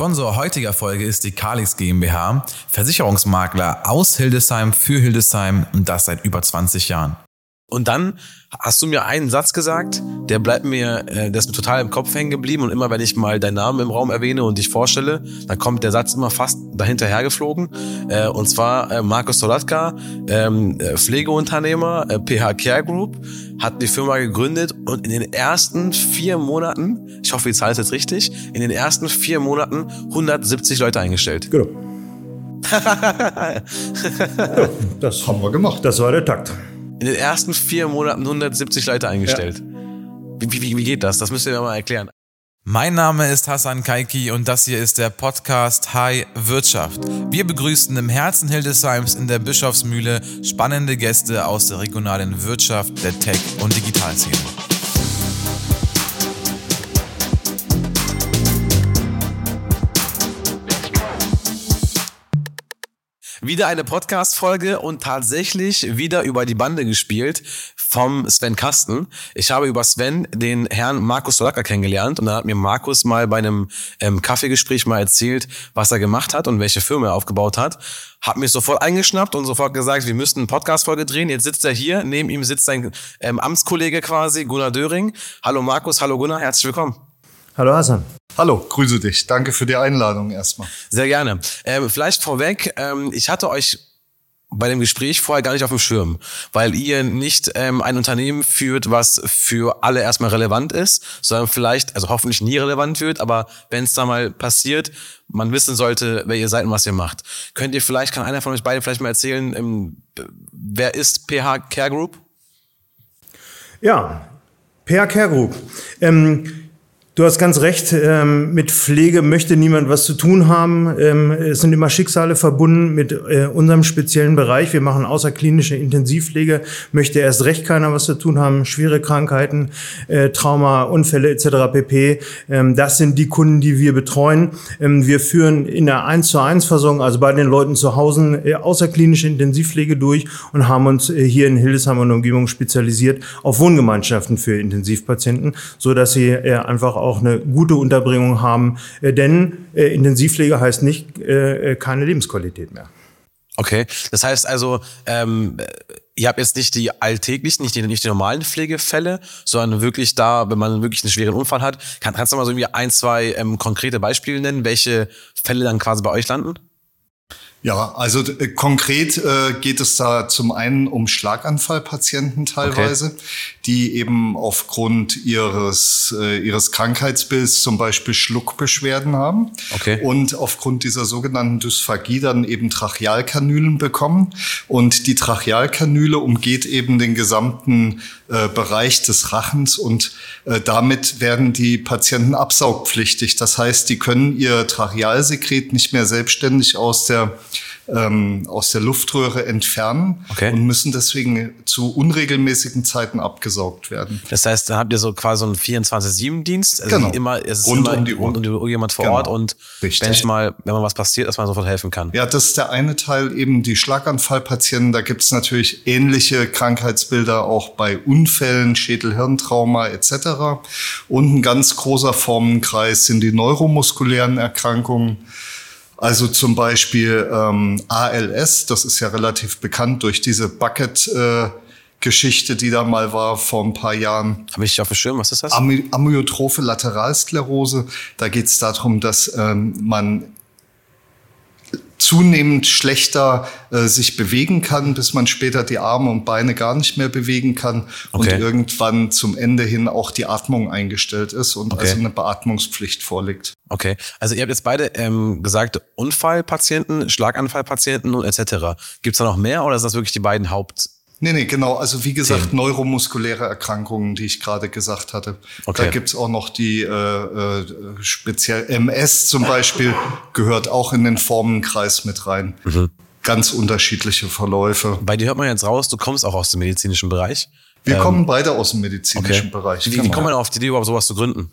Sponsor heutiger Folge ist die Kalix GmbH, Versicherungsmakler aus Hildesheim für Hildesheim und das seit über 20 Jahren. Und dann hast du mir einen Satz gesagt, der bleibt mir, äh, der ist mir total im Kopf hängen geblieben. Und immer wenn ich mal deinen Namen im Raum erwähne und dich vorstelle, dann kommt der Satz immer fast dahinter hergeflogen. Äh, und zwar äh, Markus Solatka, ähm, äh, Pflegeunternehmer, äh, PH Care Group, hat die Firma gegründet und in den ersten vier Monaten, ich hoffe, die Zahl ist jetzt richtig, in den ersten vier Monaten 170 Leute eingestellt. Genau. ja, das haben wir gemacht. Das war der Takt in den ersten vier Monaten 170 Leute eingestellt. Ja. Wie, wie, wie geht das? Das müsst ihr mir mal erklären. Mein Name ist Hassan Kaiki und das hier ist der Podcast Hi Wirtschaft. Wir begrüßen im Herzen Hildesheims in der Bischofsmühle spannende Gäste aus der regionalen Wirtschaft, der Tech- und Digitalszene. Wieder eine Podcast-Folge und tatsächlich wieder über die Bande gespielt vom Sven Kasten. Ich habe über Sven den Herrn Markus Solaka kennengelernt und dann hat mir Markus mal bei einem ähm, Kaffeegespräch mal erzählt, was er gemacht hat und welche Firma er aufgebaut hat. Hab mich sofort eingeschnappt und sofort gesagt, wir müssten eine Podcast-Folge drehen. Jetzt sitzt er hier, neben ihm sitzt sein ähm, Amtskollege quasi, Gunnar Döring. Hallo Markus, hallo Gunnar, herzlich willkommen. Hallo Hassan. Hallo, grüße dich. Danke für die Einladung erstmal. Sehr gerne. Ähm, vielleicht vorweg, ähm, ich hatte euch bei dem Gespräch vorher gar nicht auf dem Schirm, weil ihr nicht ähm, ein Unternehmen führt, was für alle erstmal relevant ist, sondern vielleicht, also hoffentlich nie relevant wird, aber wenn es da mal passiert, man wissen sollte, wer ihr seid und was ihr macht. Könnt ihr vielleicht, kann einer von euch beiden vielleicht mal erzählen, ähm, wer ist PH Care Group? Ja, PH Care Group. Ähm, Du hast ganz recht, ähm, mit Pflege möchte niemand was zu tun haben. Ähm, es sind immer Schicksale verbunden mit äh, unserem speziellen Bereich. Wir machen außerklinische Intensivpflege, möchte erst recht keiner was zu tun haben. Schwere Krankheiten, äh, Trauma, Unfälle etc. pp. Ähm, das sind die Kunden, die wir betreuen. Wir führen in der 1 zu 1 Versorgung, also bei den Leuten zu Hause, äh, außerklinische Intensivpflege durch und haben uns hier in Hildesheim und Umgebung spezialisiert auf Wohngemeinschaften für Intensivpatienten, so dass sie einfach auch eine gute Unterbringung haben. Äh, denn äh, Intensivpflege heißt nicht äh, keine Lebensqualität mehr. Okay, das heißt also, ähm, ihr habt jetzt nicht die alltäglichen, nicht die, nicht die normalen Pflegefälle, sondern wirklich da, wenn man wirklich einen schweren Unfall hat, kann, kannst du mal so irgendwie ein, zwei ähm, konkrete Beispiele nennen, welche Fälle dann quasi bei euch landen? Ja, also äh, konkret äh, geht es da zum einen um Schlaganfallpatienten teilweise, okay. die eben aufgrund ihres, äh, ihres Krankheitsbilds zum Beispiel Schluckbeschwerden haben okay. und aufgrund dieser sogenannten Dysphagie dann eben Trachealkanülen bekommen. Und die Trachealkanüle umgeht eben den gesamten äh, Bereich des Rachens und äh, damit werden die Patienten absaugpflichtig. Das heißt, die können ihr Trachealsekret nicht mehr selbstständig aus der ähm, aus der Luftröhre entfernen okay. und müssen deswegen zu unregelmäßigen Zeiten abgesaugt werden. Das heißt, da habt ihr so quasi so einen 24-7-Dienst. Also genau. immer, es ist rund immer um die Uhr. Rund um die Uhr jemand vor genau. Ort und Richtig. wenn mal, wenn mal was passiert, dass man sofort helfen kann. Ja, das ist der eine Teil, eben die Schlaganfallpatienten. Da gibt es natürlich ähnliche Krankheitsbilder auch bei Unfällen, Schädel-Hirntrauma etc. Und ein ganz großer Formenkreis sind die neuromuskulären Erkrankungen. Also zum Beispiel ähm, ALS, das ist ja relativ bekannt durch diese Bucket. Äh, Geschichte, die da mal war vor ein paar Jahren. Habe ich auf dem Schirm, was ist das?Amy Amyotrophe Lateralsklerose. Da geht es darum, dass ähm, man zunehmend schlechter äh, sich bewegen kann, bis man später die Arme und Beine gar nicht mehr bewegen kann okay. und irgendwann zum Ende hin auch die Atmung eingestellt ist und okay. also eine Beatmungspflicht vorliegt. Okay, also ihr habt jetzt beide ähm, gesagt, Unfallpatienten, Schlaganfallpatienten und etc. Gibt es da noch mehr oder ist das wirklich die beiden Haupt Nee, nee, genau. Also wie gesagt, Themen. neuromuskuläre Erkrankungen, die ich gerade gesagt hatte. Okay. Da gibt's auch noch die äh, äh, speziell MS zum Beispiel, gehört auch in den Formenkreis mit rein. Mhm. Ganz unterschiedliche Verläufe. Bei dir hört man jetzt raus, du kommst auch aus dem medizinischen Bereich. Wir ähm, kommen beide aus dem medizinischen okay. Bereich. Wie, wie kommt man auf die Idee, überhaupt sowas zu gründen?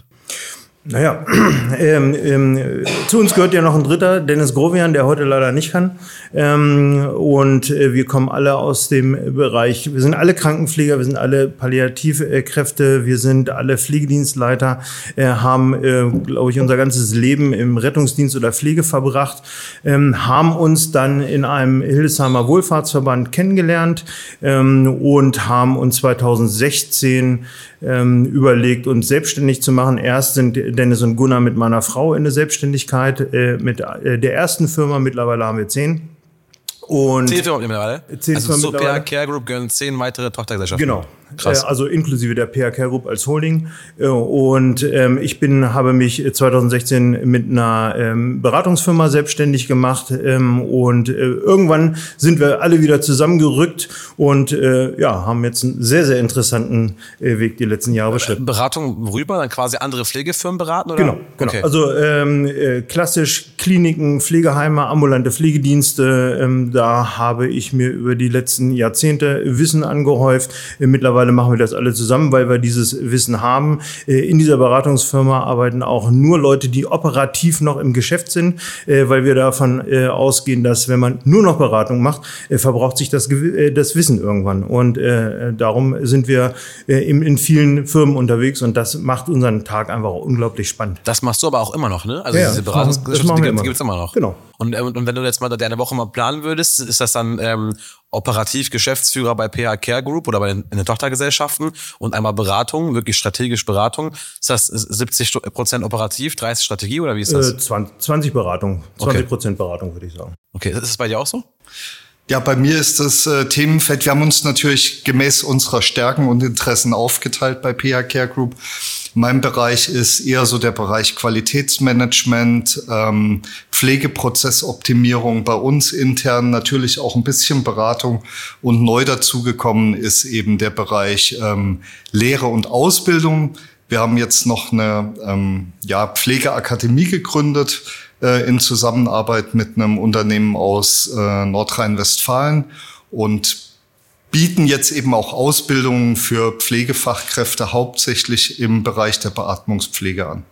Naja, ähm, ähm, zu uns gehört ja noch ein dritter, Dennis Grovian, der heute leider nicht kann. Ähm, und äh, wir kommen alle aus dem Bereich, wir sind alle Krankenpfleger, wir sind alle Palliativkräfte, wir sind alle Pflegedienstleiter, äh, haben, äh, glaube ich, unser ganzes Leben im Rettungsdienst oder Pflege verbracht, ähm, haben uns dann in einem Hildesheimer Wohlfahrtsverband kennengelernt ähm, und haben uns 2016 ähm, überlegt, uns selbstständig zu machen. Erst sind Dennis und Gunnar mit meiner Frau in der Selbstständigkeit, äh, mit äh, der ersten Firma. Mittlerweile haben wir zehn. Und zehn Firmen mittlerweile? Zehn also Firmen zur PA Care Group gehören zehn weitere Tochtergesellschaften. Genau. Krass. Äh, also inklusive der Care Group als Holding. Äh, und ähm, ich bin, habe mich 2016 mit einer ähm, Beratungsfirma selbstständig gemacht. Ähm, und äh, irgendwann sind wir alle wieder zusammengerückt und äh, ja, haben jetzt einen sehr, sehr interessanten äh, Weg die letzten Jahre beschritten. Beratung rüber, dann quasi andere Pflegefirmen beraten? Oder? Genau, genau. Okay. Also äh, klassisch Kliniken, Pflegeheime, ambulante Pflegedienste. Da habe ich mir über die letzten Jahrzehnte Wissen angehäuft. Äh, mittlerweile Mittlerweile machen wir das alle zusammen, weil wir dieses Wissen haben. Äh, in dieser Beratungsfirma arbeiten auch nur Leute, die operativ noch im Geschäft sind, äh, weil wir davon äh, ausgehen, dass wenn man nur noch Beratung macht, verbraucht sich das, das Wissen irgendwann. Und darum sind wir in vielen Firmen unterwegs und das macht unseren Tag einfach unglaublich spannend. Das machst du aber auch immer noch, ne? Also ja, diese Beratungsgeschichte die gibt es immer noch. Genau. Und, und, wenn du jetzt mal deine Woche mal planen würdest, ist das dann ähm, operativ Geschäftsführer bei PH Care Group oder bei den, in den Tochtergesellschaften und einmal Beratung, wirklich strategisch Beratung. Ist das 70 Prozent operativ, 30 Strategie oder wie ist das? Äh, 20, 20 Beratung, 20 Prozent okay. Beratung würde ich sagen. Okay, ist es bei dir auch so? Ja, bei mir ist das äh, Themenfeld, wir haben uns natürlich gemäß unserer Stärken und Interessen aufgeteilt bei PH Care Group. Mein Bereich ist eher so der Bereich Qualitätsmanagement, ähm, Pflegeprozessoptimierung bei uns intern, natürlich auch ein bisschen Beratung. Und neu dazugekommen ist eben der Bereich ähm, Lehre und Ausbildung. Wir haben jetzt noch eine ähm, ja, Pflegeakademie gegründet äh, in Zusammenarbeit mit einem Unternehmen aus äh, Nordrhein-Westfalen und bieten jetzt eben auch Ausbildungen für Pflegefachkräfte hauptsächlich im Bereich der Beatmungspflege an.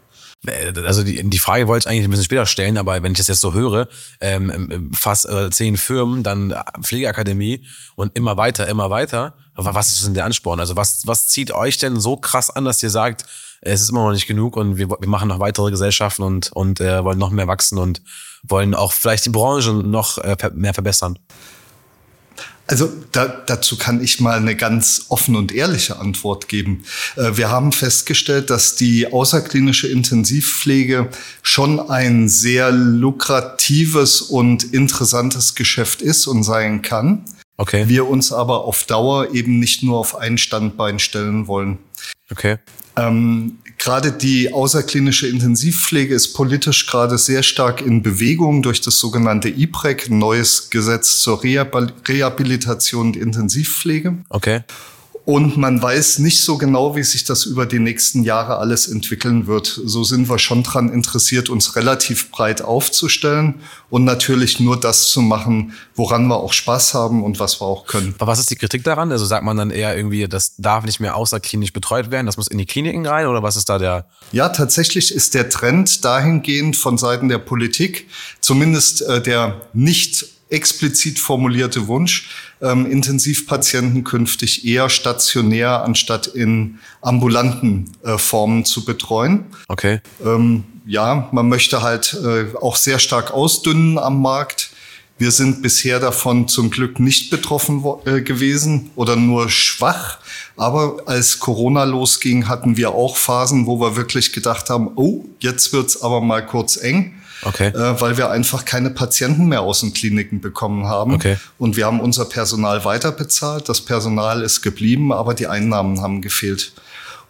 Äh, also die, die Frage wollte ich eigentlich ein bisschen später stellen, aber wenn ich das jetzt so höre, ähm, ähm, fast äh, zehn Firmen, dann Pflegeakademie und immer weiter, immer weiter. Was ist denn der Ansporn? Also was, was zieht euch denn so krass an, dass ihr sagt, es ist immer noch nicht genug und wir, wir machen noch weitere Gesellschaften und, und äh, wollen noch mehr wachsen und wollen auch vielleicht die Branche noch äh, mehr verbessern? Also da, dazu kann ich mal eine ganz offen und ehrliche Antwort geben. Äh, wir haben festgestellt, dass die außerklinische Intensivpflege schon ein sehr lukratives und interessantes Geschäft ist und sein kann. Okay. Wir uns aber auf Dauer eben nicht nur auf ein Standbein stellen wollen. Okay. Ähm, gerade die außerklinische Intensivpflege ist politisch gerade sehr stark in Bewegung durch das sogenannte IPREC, ein neues Gesetz zur Rehabilitation und Intensivpflege. Okay. Und man weiß nicht so genau, wie sich das über die nächsten Jahre alles entwickeln wird. So sind wir schon dran interessiert, uns relativ breit aufzustellen und natürlich nur das zu machen, woran wir auch Spaß haben und was wir auch können. Aber was ist die Kritik daran? Also sagt man dann eher irgendwie, das darf nicht mehr außerklinisch betreut werden, das muss in die Kliniken rein oder was ist da der? Ja, tatsächlich ist der Trend dahingehend von Seiten der Politik, zumindest äh, der nicht explizit formulierte Wunsch, ähm, Intensivpatienten künftig eher stationär anstatt in ambulanten äh, Formen zu betreuen. Okay. Ähm, ja, man möchte halt äh, auch sehr stark ausdünnen am Markt. Wir sind bisher davon zum Glück nicht betroffen äh, gewesen oder nur schwach. Aber als Corona losging, hatten wir auch Phasen, wo wir wirklich gedacht haben, oh, jetzt wird's aber mal kurz eng okay. äh, weil wir einfach keine Patienten mehr aus den Kliniken bekommen haben. Okay. Und wir haben unser Personal weiter bezahlt. Das Personal ist geblieben, aber die Einnahmen haben gefehlt.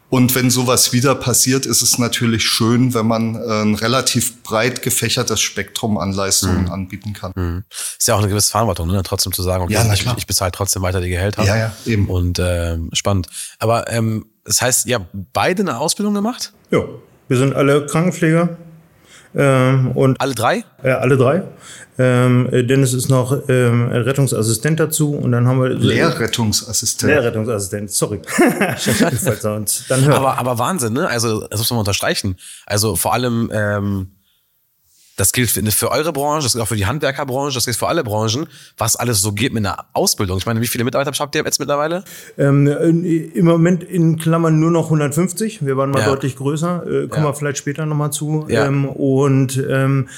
Und wenn sowas wieder passiert, ist es natürlich schön, wenn man äh, ein relativ breit gefächertes Spektrum an Leistungen mhm. anbieten kann. Mhm. Ist ja auch eine gewisse Verantwortung, ne? trotzdem zu sagen, okay, ja, ich, ich bezahle trotzdem weiter die Gehälter. Ja, ja, eben. Und äh, spannend. Aber ähm, das heißt, ihr habt beide eine Ausbildung gemacht? Ja, wir sind alle Krankenpfleger Ähm, und Alle drei? äh, alle drei. Ähm, äh, Dennis ist noch ähm, Rettungsassistent dazu und dann haben wir Lehrrettungsassistent. Lehrrettungsassistent, sorry. Dann hört. Aber, aber Wahnsinn, ne? Also, das muss man unterstreichen. Also vor allem, ähm, das gilt für, für eure Branche, das gilt auch für die Handwerkerbranche, das gilt für alle Branchen, was alles so geht mit einer Ausbildung. Ich meine, wie viele Mitarbeiter habt ihr jetzt mittlerweile? Ähm, Im Moment in Klammern nur noch 150. Wir waren mal Ja. deutlich größer. Äh, kommen Ja. wir vielleicht später nochmal zu. Ja. Ähm, und ähm,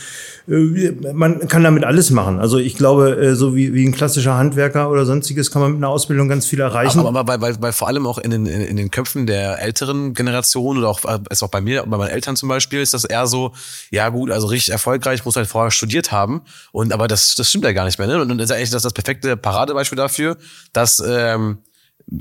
äh, man kann damit alles machen. Also ich glaube, äh, so wie, wie ein klassischer Handwerker oder sonstiges kann man mit einer Ausbildung ganz viel erreichen. Aber, aber weil, weil, weil vor allem auch in den, in, den Köpfen der älteren Generation oder auch, äh, ist auch bei mir, bei meinen Eltern zum Beispiel, ist das eher so, ja gut, also richtig erfolgreich, muss halt vorher studiert haben. Und aber das, das stimmt ja gar nicht mehr. Ne? Und das ist ja eigentlich das, das perfekte Paradebeispiel dafür, dass ähm,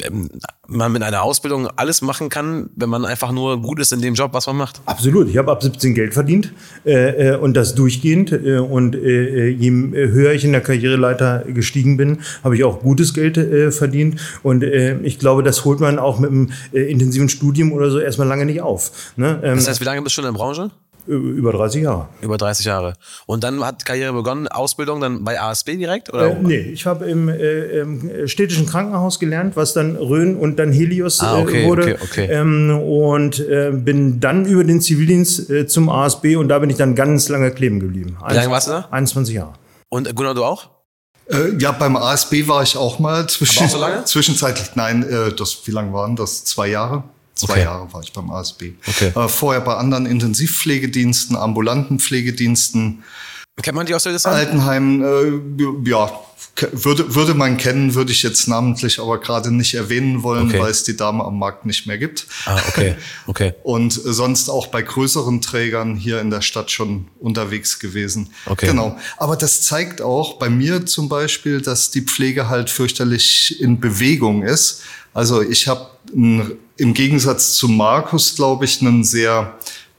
ähm, man mit einer Ausbildung alles machen kann, wenn man einfach nur gut ist in dem Job, was man macht. Absolut. Ich habe ab 17 Geld verdient äh, äh, und das durchgehend. Äh, und äh, je höher ich in der Karriereleiter gestiegen bin, habe ich auch gutes Geld äh, verdient. Und äh, ich glaube, das holt man auch mit einem äh, intensiven Studium oder so erstmal lange nicht auf. Ne? Ähm, Das heißt, wie lange bist du schon in der Branche? Über 30 Jahre. Über 30 Jahre. Und dann hat die Karriere begonnen, Ausbildung dann bei ASB direkt? Oder? Äh, nee, ich habe im, äh, im städtischen Krankenhaus gelernt, was dann Rhön und dann Helios Ah, okay, äh, wurde. okay, okay. Ähm, und äh, bin dann über den Zivildienst äh, zum ASB und da bin ich dann ganz lange kleben geblieben. Wie lange warst du da? 21 Jahre. Und Gunnar, du auch? Äh, ja, beim ASB war ich auch mal zwischen, Aber auch so lange? zwischenzeitlich. Nein, äh, das, wie lange waren das? Zwei Jahre? Zwei Okay. Jahre war ich beim ASB. Okay. Äh, vorher bei anderen Intensivpflegediensten, ambulanten Pflegediensten, Kennt man die aus Hildesheim? Altenheimen, äh, ja, würde, würde man kennen, würde ich jetzt namentlich aber gerade nicht erwähnen wollen, Okay. weil es die Dame am Markt nicht mehr gibt. Ah, okay, okay. Und sonst auch bei größeren Trägern hier in der Stadt schon unterwegs gewesen. Okay. Genau. Aber das zeigt auch bei mir zum Beispiel, dass die Pflege halt fürchterlich in Bewegung ist. Also ich habe im Gegensatz zu Markus, glaube ich, einen sehr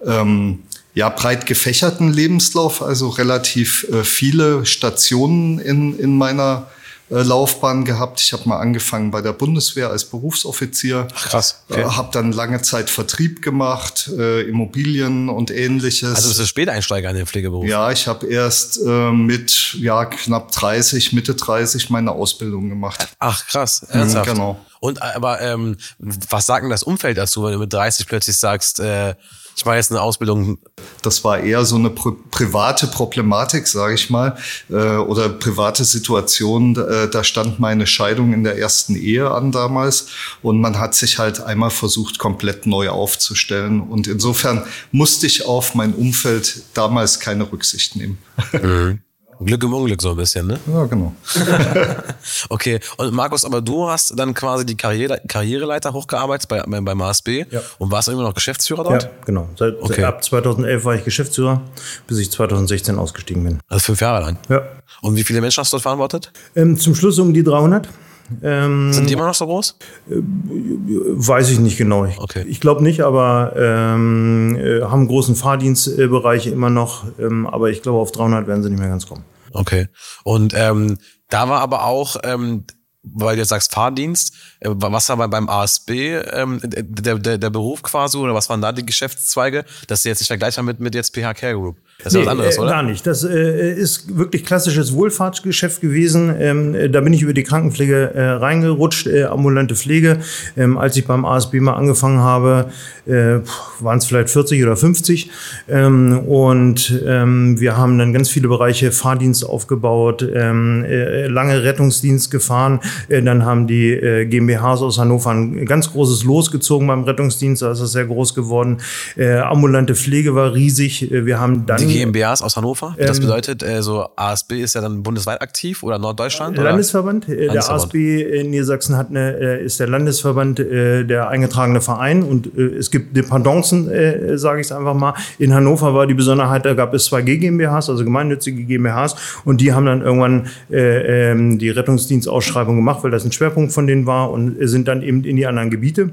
ähm, ja, breit gefächerten Lebenslauf, also relativ äh, viele Stationen in, in meiner Laufbahn gehabt. Ich habe mal angefangen bei der Bundeswehr als Berufsoffizier. Ach, krass, okay. Äh, habe dann lange Zeit Vertrieb gemacht, äh, Immobilien und ähnliches. Also bist du Späteinsteiger in den Pflegeberuf? ja, ich habe erst äh, mit ja knapp 30, Mitte 30 meine Ausbildung gemacht. Ach, krass, ernsthaft. genau. Und äh, aber ähm, was sagt denn das Umfeld dazu, wenn du mit 30 plötzlich sagst, äh, ich mache jetzt eine Ausbildung? Das war eher so eine pri private Problematik, sage ich mal, äh, oder private Situation. Äh, da stand meine Scheidung in der ersten Ehe an damals und man hat sich halt einmal versucht, komplett neu aufzustellen. Und insofern musste ich auf mein Umfeld damals keine Rücksicht nehmen. Glück im Unglück so ein bisschen, ne? ja, genau. Okay, und Markus, aber du hast dann quasi die Karriere, Karriereleiter hochgearbeitet bei, bei, beim ASB Ja. und warst immer noch Geschäftsführer dort? Ja, genau. Seit, Okay. Ab 2011 war ich Geschäftsführer, bis ich 2016 ausgestiegen bin. Also fünf Jahre lang. Ja. Und wie viele Menschen hast du dort verantwortet? Ähm, zum Schluss um die 300. Ähm, Sind die immer noch so groß? Weiß ich nicht genau. Ich, Okay. ich glaube nicht, aber ähm, äh, haben großen Fahrdienstbereiche immer noch. Ähm, aber ich glaube, auf 300 werden sie nicht mehr ganz kommen. Okay. Und ähm, da war aber auch, ähm, weil du jetzt sagst Fahrdienst, äh, was war beim ASB ähm, der, der, der Beruf quasi oder was waren da die Geschäftszweige? Das ist jetzt nicht vergleichbar mit, mit jetzt PH Care Group. Das ist was anderes, äh, oder? Gar nicht. Das äh, ist wirklich klassisches Wohlfahrtsgeschäft gewesen. Ähm, äh, da bin ich über die Krankenpflege äh, reingerutscht, äh, ambulante Pflege. Ähm, als ich beim ASB mal angefangen habe, äh, waren es vielleicht 40 oder 50. Ähm, und ähm, wir haben dann ganz viele Bereiche Fahrdienst aufgebaut, ähm, äh, lange Rettungsdienst gefahren. Dann haben die GmbHs aus Hannover ein ganz großes Los gezogen beim Rettungsdienst. Da ist es sehr groß geworden. Ambulante Pflege war riesig. Wir haben dann Die GmbHs aus Hannover. das Ähm, bedeutet, äh, so ASB ist ja dann bundesweit aktiv oder Norddeutschland? Oder? Landesverband. Äh, Der Landesverband. ASB in Niedersachsen hat eine, äh, ist der Landesverband, äh, der eingetragene Verein und äh, es gibt Dependancen, äh, sage ich es einfach mal. In Hannover war die Besonderheit, da gab es zwei GmbHs, also gemeinnützige GmbHs und die haben dann irgendwann äh, ähm, die Rettungsdienstausschreibung gemacht, weil das ein Schwerpunkt von denen war und sind dann eben in die anderen Gebiete.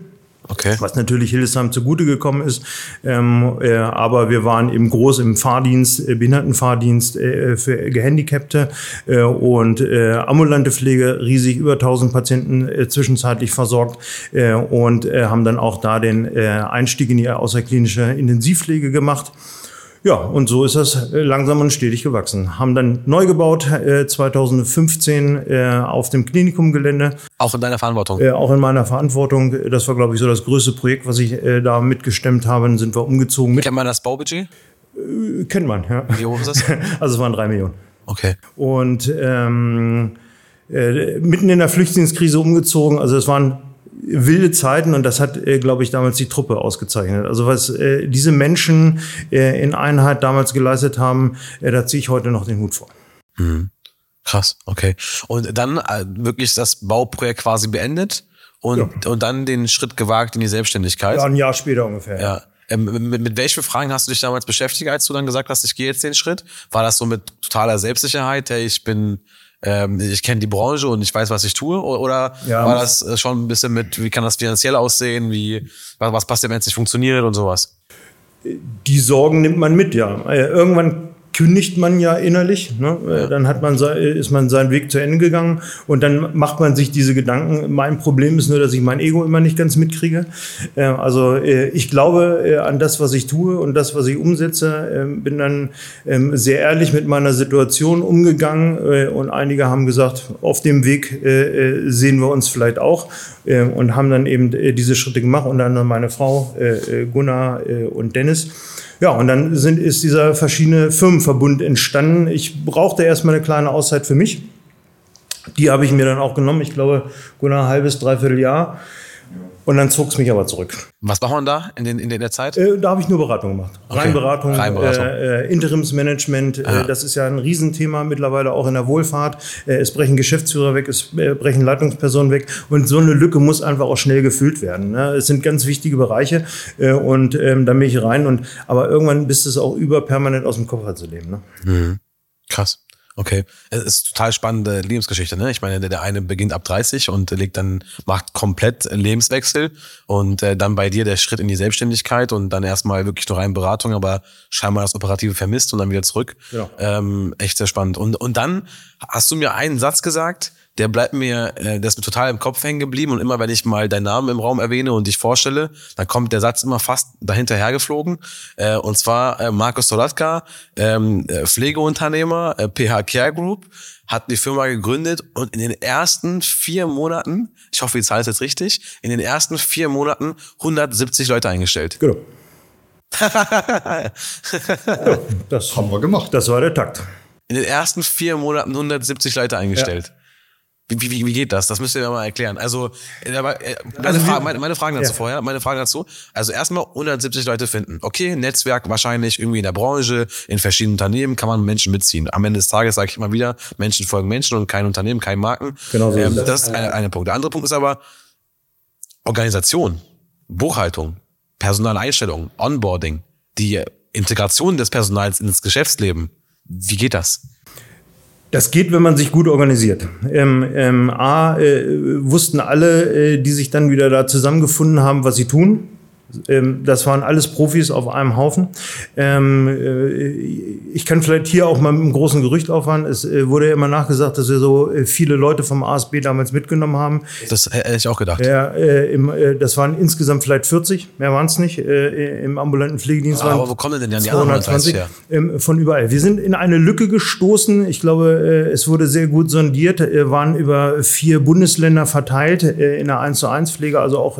Okay. was natürlich Hildesheim zugute gekommen ist. Ähm, äh, aber wir waren eben groß im Fahrdienst, äh, Behindertenfahrdienst äh, für Gehandicapte äh, und äh, ambulante Pflege, riesig über 1000 Patienten äh, zwischenzeitlich versorgt äh, und äh, haben dann auch da den äh, Einstieg in die außerklinische Intensivpflege gemacht. Ja, und so ist das äh, langsam und stetig gewachsen. Haben dann neu gebaut äh, 2015 äh, auf dem Klinikumgelände. Auch in deiner Verantwortung? Äh, auch in meiner Verantwortung. Das war, glaube ich, so das größte Projekt, was ich äh, da mitgestemmt habe. Dann sind wir umgezogen. Mit Kennt man das Baubudget? Äh, kennt man, ja. Wie hoch ist das? also es waren drei Millionen. Okay. Und ähm, äh, mitten in der Flüchtlingskrise umgezogen. Also es waren wilde Zeiten und das hat, äh, glaube ich, damals die Truppe ausgezeichnet. Also was äh, diese Menschen äh, in Einheit damals geleistet haben, äh, da ziehe ich heute noch den Hut vor. Mhm. Krass, okay. Und dann äh, wirklich das Bauprojekt quasi beendet und, ja. und dann den Schritt gewagt in die Selbstständigkeit. Ja, ein Jahr später ungefähr. Ja. Ähm, mit, mit welchen Fragen hast du dich damals beschäftigt, als du dann gesagt hast, ich gehe jetzt den Schritt? War das so mit totaler Selbstsicherheit, hey, ich bin ähm, ich kenne die Branche und ich weiß, was ich tue? Oder ja, war das äh, schon ein bisschen mit, wie kann das finanziell aussehen? Wie, was, was passt, wenn es nicht funktioniert und sowas? Die Sorgen nimmt man mit, ja. Äh, irgendwann kündigt man ja innerlich. Ne? Ja. Dann hat man, ist man seinen Weg zu Ende gegangen und dann macht man sich diese Gedanken. Mein Problem ist nur, dass ich mein Ego immer nicht ganz mitkriege. Also äh, ich glaube äh, an das, was ich tue und das, was ich umsetze. Ähm, bin dann ähm, sehr ehrlich mit meiner Situation umgegangen äh, und einige haben gesagt, auf dem Weg sehen wir uns vielleicht auch und haben dann eben diese Schritte gemacht und dann meine Frau Gunnar und Dennis. Ja, und dann sind, ist dieser verschiedene Firmenverbund entstanden. Ich brauchte erstmal eine kleine Auszeit für mich. Die habe ich mir dann auch genommen. Ich glaube, gut ein halbes, dreiviertel Jahr. Und dann zog es mich aber zurück. Was macht man da in, den, in der Zeit? Äh, da habe ich nur Beratung gemacht. Okay. Reinberatung, Reinberatung. Äh, äh, Interimsmanagement. Äh, das ist ja ein Riesenthema mittlerweile auch in der Wohlfahrt. Äh, es brechen Geschäftsführer weg, es äh, brechen Leitungspersonen weg. Und so eine Lücke muss einfach auch schnell gefüllt werden. Ne? Es sind ganz wichtige Bereiche. und ähm, da bin ich rein. Und, aber irgendwann bist es auch über permanent aus dem Kopf zu leben. Ne? Mhm. Krass. Okay, es ist total spannende Lebensgeschichte, ne? Ich meine, der, der eine beginnt ab 30 und legt dann, macht komplett Lebenswechsel und äh, dann bei dir der Schritt in die Selbstständigkeit und dann erstmal wirklich nur rein Beratung, aber scheinbar das Operative vermisst und dann wieder zurück. Ja. Ähm, echt sehr spannend. Und, und dann hast du mir einen Satz gesagt, der bleibt mir, äh, der ist mir total im Kopf hängen geblieben und immer wenn ich mal deinen Namen im Raum erwähne und dich vorstelle, dann kommt der Satz immer fast dahinter hergeflogen. Äh, und zwar äh, Markus Solatka, ähm, äh, Pflegeunternehmer, äh, PH Care Group, hat die Firma gegründet und in den ersten vier Monaten, ich hoffe, die Zahl ist jetzt richtig, in den ersten vier Monaten 170 Leute eingestellt. Genau. ja, das haben wir gemacht. Das war der Takt. In den ersten vier Monaten 170 Leute eingestellt. Ja. Wie, wie, wie geht das? Das müsst ihr mir mal erklären. Also, äh, äh, meine, also, Frage, meine, meine Fragen dazu ja. vorher, meine Fragen dazu. Also erstmal 170 Leute finden. Okay, Netzwerk wahrscheinlich irgendwie in der Branche, in verschiedenen Unternehmen kann man Menschen mitziehen. Am Ende des Tages sage ich immer wieder, Menschen folgen Menschen und kein Unternehmen, kein Marken. Genau so ähm, das. ist eine, eine Punkt. Der andere Punkt ist aber Organisation, Buchhaltung, Personaleinstellung, Onboarding, die Integration des Personals ins Geschäftsleben. Wie geht das? Das geht, wenn man sich gut organisiert. Ähm, ähm, A, äh, wussten alle, äh, die sich dann wieder da zusammengefunden haben, was sie tun. Ähm, das waren alles Profis auf einem Haufen. Ähm, äh, ich kann vielleicht hier auch mal mit einem großen Gerücht auffahren. Es äh, wurde ja immer nachgesagt, dass wir so äh, viele Leute vom ASB damals mitgenommen haben. Das hätte ich auch gedacht. Ja, das waren insgesamt vielleicht 40, mehr waren es nicht. Im ambulanten Pflegedienst waren Aber wo kommen denn die 220 her? Ähm, von überall. Wir sind in eine Lücke gestoßen. Ich glaube, es wurde sehr gut sondiert, waren über vier Bundesländer verteilt in der 1 zu 1 Pflege, also auch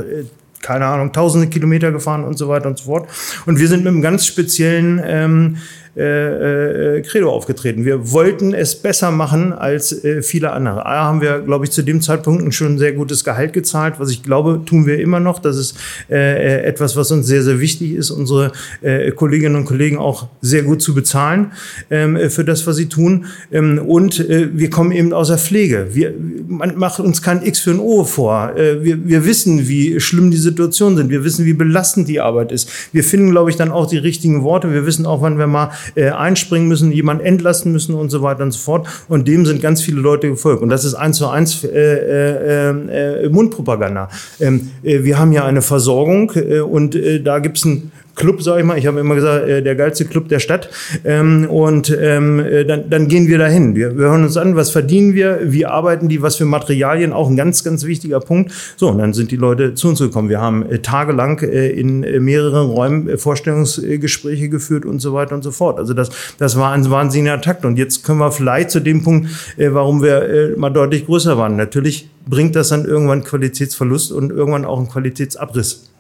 keine Ahnung, tausende Kilometer gefahren und so weiter und so fort. Und wir sind mit einem ganz speziellen ähm, äh, äh, Credo aufgetreten. Wir wollten es besser machen als äh, viele andere. Da haben wir, glaube ich, zu dem Zeitpunkt ein sehr gutes Gehalt gezahlt, was ich glaube, tun wir immer noch. Das ist äh, äh, etwas, was uns sehr, sehr wichtig ist, unsere äh, Kolleginnen und Kollegen auch sehr gut zu bezahlen ähm, für das, was sie tun. Ähm, und äh, wir kommen eben aus der Pflege. Wir, man macht uns kein X für ein O vor. Äh, wir, wir wissen, wie schlimm die Situationen sind. Wir wissen, wie belastend die Arbeit ist. Wir finden, glaube ich, dann auch die richtigen Worte. Wir wissen auch, wann wir mal äh, einspringen müssen, jemand entlasten müssen und so weiter und so fort. Und dem sind ganz viele Leute gefolgt. Und das ist eins zu eins äh, äh, äh Mundpropaganda. Ähm, äh, wir haben ja eine Versorgung und da gibt es ein Club, sage ich mal. Ich habe immer gesagt, äh, der geilste Club der Stadt. Ähm, und ähm, äh, dann, dann gehen wir dahin. Wir, wir hören uns an, was verdienen wir, wie arbeiten die, was für Materialien, auch ein ganz, ganz wichtiger Punkt. So, und dann sind die Leute zu uns gekommen. Wir haben äh, tagelang äh, in äh, mehreren Räumen Vorstellungsgespräche geführt und so weiter und so fort. Also das, das war ein wahnsinniger Takt. Und jetzt können wir vielleicht zu dem Punkt, äh, warum wir äh, mal deutlich größer waren. Natürlich bringt das dann irgendwann Qualitätsverlust und irgendwann auch einen Qualitätsabriss.